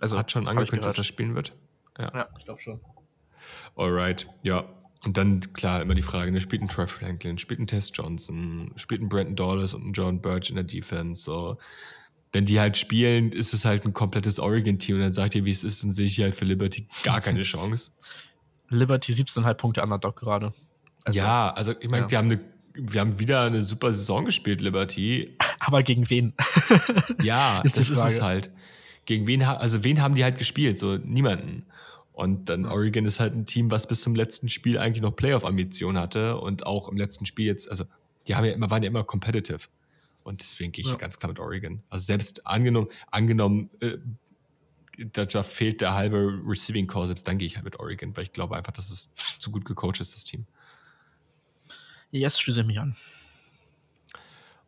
Also hat schon angekündigt, dass er spielen wird. Ja, ja ich glaube schon. Alright, ja. Und dann, klar, immer die Frage, ne, spielt ein Troy Franklin, spielt ein Tess Johnson, spielt ein Brandon Dawes und ein John Birch in der Defense, so. Wenn die halt spielen, ist es halt ein komplettes Oregon-Team und dann sagt ihr, wie es ist, dann sehe ich halt für Liberty gar keine Chance. Liberty 17,5 Punkte Underdog gerade. Also, ja, also ich meine, ja. die haben eine, wir haben wieder eine super Saison gespielt, Liberty. Aber gegen wen? ja, ist das ist es halt. Gegen wen, also wen haben die halt gespielt? So niemanden. Und dann Oregon ist halt ein Team, was bis zum letzten Spiel eigentlich noch Playoff-Ambition hatte und auch im letzten Spiel jetzt, also die haben ja immer, waren ja immer competitive. Und deswegen gehe ich ja. ganz klar mit Oregon. Also selbst angenommen, angenommen, äh, da, fehlt der halbe Receiving Core, selbst dann gehe ich halt mit Oregon, weil ich glaube einfach, dass es zu gut gecoacht ist, das Team. Yes, schließe mich an.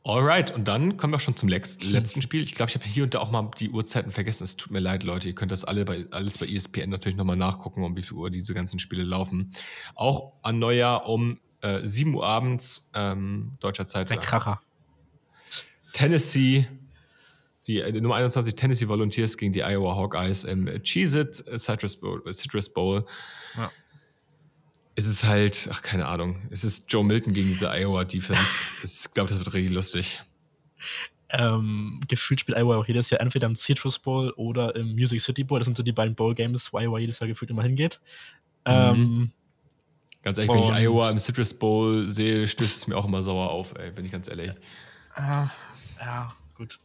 Alright, und dann kommen wir schon zum letzten Spiel. Ich glaube, ich habe hier und da auch mal die Uhrzeiten vergessen. Es tut mir leid, Leute. Ihr könnt das alle bei, alles bei ESPN natürlich nochmal nachgucken, um wie viel Uhr diese ganzen Spiele laufen. Auch an Neujahr um äh, 7 Uhr abends ähm, deutscher Zeit. Der Kracher. Tennessee, die äh, Nummer 21 Tennessee Volunteers gegen die Iowa Hawkeyes im Cheez-It äh, Citrus Bowl. Citrus Bowl. Ja es ist halt, ach, keine Ahnung, es ist Joe Milton gegen diese Iowa-Defense. ich glaube, das wird richtig lustig. Ähm, gefühlt spielt Iowa auch jedes Jahr entweder im Citrus Bowl oder im Music City Bowl. Das sind so die beiden Bowl-Games, wo Iowa jedes Jahr gefühlt immer hingeht. Mhm. Ähm, ganz ehrlich, wenn ich Iowa im Citrus Bowl sehe, stößt es mir auch immer sauer auf, ey, bin ich ganz ehrlich. Äh, ja, gut.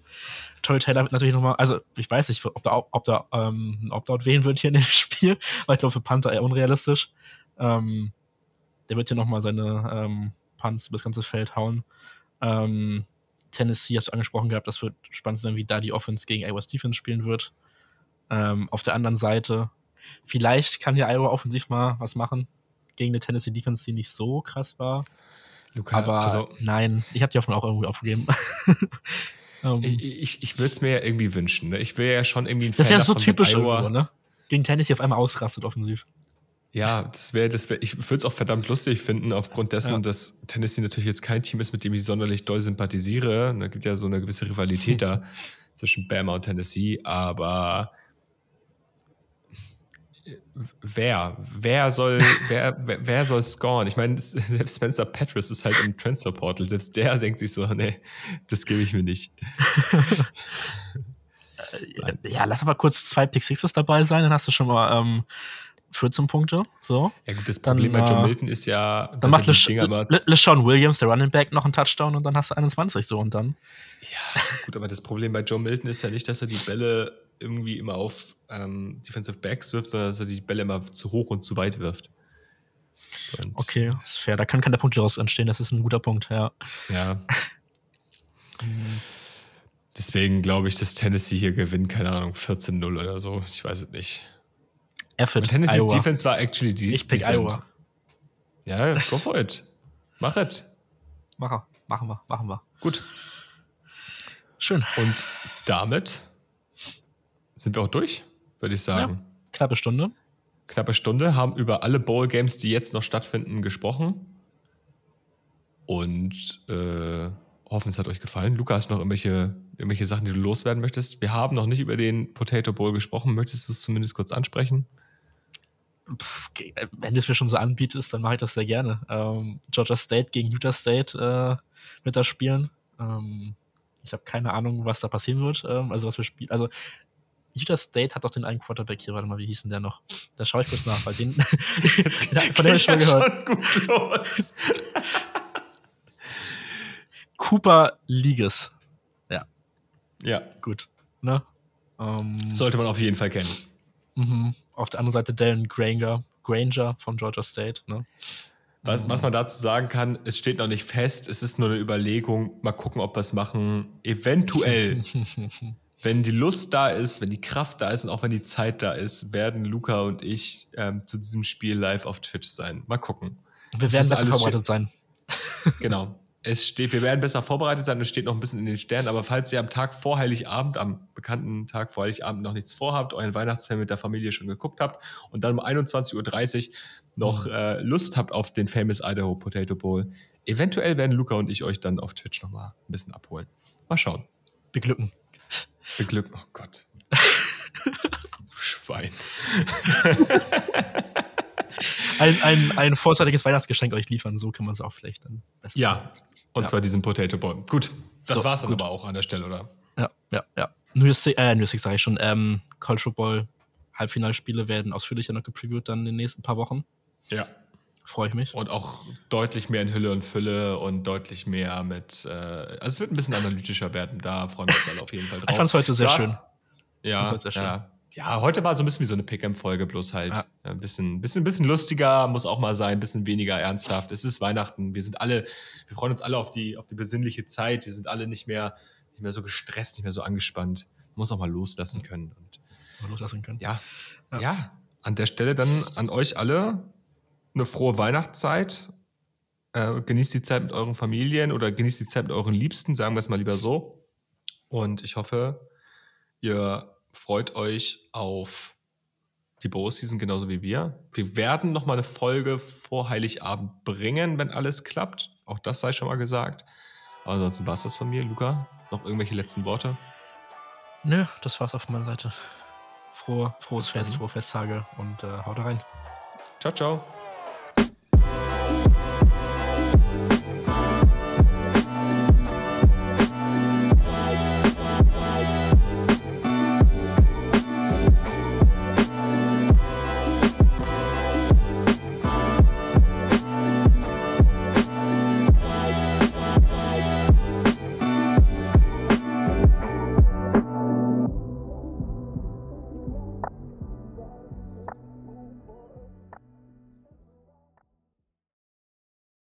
Tory Taylor wird natürlich nochmal, also ich weiß nicht, ob da, ob da ähm, ein Opt-out wählen wird hier in dem Spiel, weil ich glaube, für Panther eher unrealistisch. Ähm, der wird ja nochmal seine ähm, Punts über das ganze Feld hauen. Ähm, Tennessee hast du angesprochen gehabt, das wird spannend sein, wie da die Offense gegen Iowa Defense spielen wird. Ähm, auf der anderen Seite, vielleicht kann ja Iowa offensiv mal was machen gegen eine Tennessee Defense, die nicht so krass war. Luca, aber also, nein, ich habe die Hoffnung auch irgendwie aufgegeben. um, ähm. ich ich, ich würde es mir ja irgendwie wünschen. Ne? Ich will ja schon irgendwie ein Das wäre so typisch, irgendwo, ne? Gegen Tennessee auf einmal ausrastet offensiv. Ja, das wäre, das wäre, ich würde es auch verdammt lustig finden, aufgrund dessen, ja. dass Tennessee natürlich jetzt kein Team ist, mit dem ich sonderlich doll sympathisiere. Da gibt ja so eine gewisse Rivalität da zwischen Bama und Tennessee, aber wer, wer soll, wer, wer, wer soll scoren? Ich meine, selbst Spencer Petras ist halt im Transfer Portal, selbst der denkt sich so, nee, das gebe ich mir nicht. ja, lass aber kurz zwei Pick Sixes dabei sein, dann hast du schon mal ähm, 14 Punkte. So. Ja, gut, das Problem dann, bei John äh, Milton ist ja. Dann macht LeSean Williams, der Running Back, noch einen Touchdown und dann hast du 21 so und dann. Ja, gut, aber das Problem bei John Milton ist ja nicht, dass er die Bälle irgendwie immer auf ähm, Defensive Backs wirft, sondern dass er die Bälle immer zu hoch und zu weit wirft. Und okay, ist fair. Da kann kein Punkt daraus entstehen. Das ist ein guter Punkt, ja. Ja. Deswegen glaube ich, dass Tennessee hier gewinnt, keine Ahnung, 14-0 oder so. Ich weiß es nicht. Effort. Tennessee's Iowa. Defense war actually die. Ich pick Iowa. Ja, go for it. Mach it. Machen, machen wir, machen wir. Gut. Schön. Und damit sind wir auch durch, würde ich sagen. Ja, knappe Stunde. Knappe Stunde, haben über alle Bowl-Games, die jetzt noch stattfinden, gesprochen. Und äh, hoffen, es hat euch gefallen. Luca, hast du noch irgendwelche, irgendwelche Sachen, die du loswerden möchtest? Wir haben noch nicht über den Potato Bowl gesprochen. Möchtest du es zumindest kurz ansprechen? Pff, wenn du es mir schon so anbietest, dann mache ich das sehr gerne. Ähm, Georgia State gegen Utah State äh, wird da spielen. Ähm, ich habe keine Ahnung, was da passieren wird. Ähm, also was wir spielen. Also Utah State hat doch den einen Quarterback hier. Warte mal, wie hieß denn der noch? Da schaue ich kurz nach, weil den Jetzt von dem ich schon gehört. Schon gut los. Cooper Liges. Ja. Ja. Gut. Ne? Ähm, Sollte man auf jeden Fall kennen. Mhm auf der anderen Seite Dalen Granger, Granger von Georgia State. Ne? Was, was man dazu sagen kann, es steht noch nicht fest, es ist nur eine Überlegung, mal gucken, ob wir es machen. Eventuell, wenn die Lust da ist, wenn die Kraft da ist und auch wenn die Zeit da ist, werden Luca und ich ähm, zu diesem Spiel live auf Twitch sein. Mal gucken. Wir werden besser vorbereitet sein. Genau es steht, wir werden besser vorbereitet sein, es steht noch ein bisschen in den Sternen, aber falls ihr am Tag vor Heiligabend, am bekannten Tag vor Heiligabend noch nichts vorhabt, euren Weihnachtsfilm mit der Familie schon geguckt habt und dann um 21.30 Uhr noch mhm. äh, Lust habt auf den Famous Idaho Potato Bowl, eventuell werden Luca und ich euch dann auf Twitch noch mal ein bisschen abholen. Mal schauen. Beglücken. Beglücken, oh Gott. Wein. ein, ein, ein vorzeitiges Weihnachtsgeschenk euch liefern, so kann man es auch vielleicht dann besser Ja, machen. und ja. zwar diesen Potato Ball. Gut, das so, war's dann gut. aber auch an der Stelle, oder? Ja, ja, ja. New Six, äh, New Six sage ich schon, ähm, College Football Halbfinalspiele werden ausführlicher noch gepreviewt dann in den nächsten paar Wochen. Ja. Freue ich mich. Und auch deutlich mehr in Hülle und Fülle und deutlich mehr mit, äh, also es wird ein bisschen analytischer werden, da freuen wir uns alle auf jeden Fall drauf. Ich fand es heute sehr ja, schön. Ja, heute sehr schön. ja. Ja, heute war so ein bisschen wie so eine Pick'em-Folge, bloß halt ja. ein bisschen, bisschen, bisschen lustiger, muss auch mal sein, ein bisschen weniger ernsthaft. Es ist Weihnachten, wir sind alle, wir freuen uns alle auf die, auf die besinnliche Zeit, wir sind alle nicht mehr, nicht mehr so gestresst, nicht mehr so angespannt. Man muss auch mal loslassen können. Und mal loslassen können. Ja, ja, ja. An der Stelle dann an euch alle eine frohe Weihnachtszeit. Äh, genießt die Zeit mit euren Familien oder genießt die Zeit mit euren Liebsten, sagen wir es mal lieber so. Und ich hoffe, ihr freut euch auf die Bow-Season genauso wie wir. Wir werden noch mal eine Folge vor Heiligabend bringen, wenn alles klappt. Auch das sei schon mal gesagt. Aber ansonsten war es das von mir. Luca, noch irgendwelche letzten Worte? Nö, das war's auf meiner Seite. Frohe, frohes Fest, frohe Festtage und äh, haut rein. Ciao, ciao.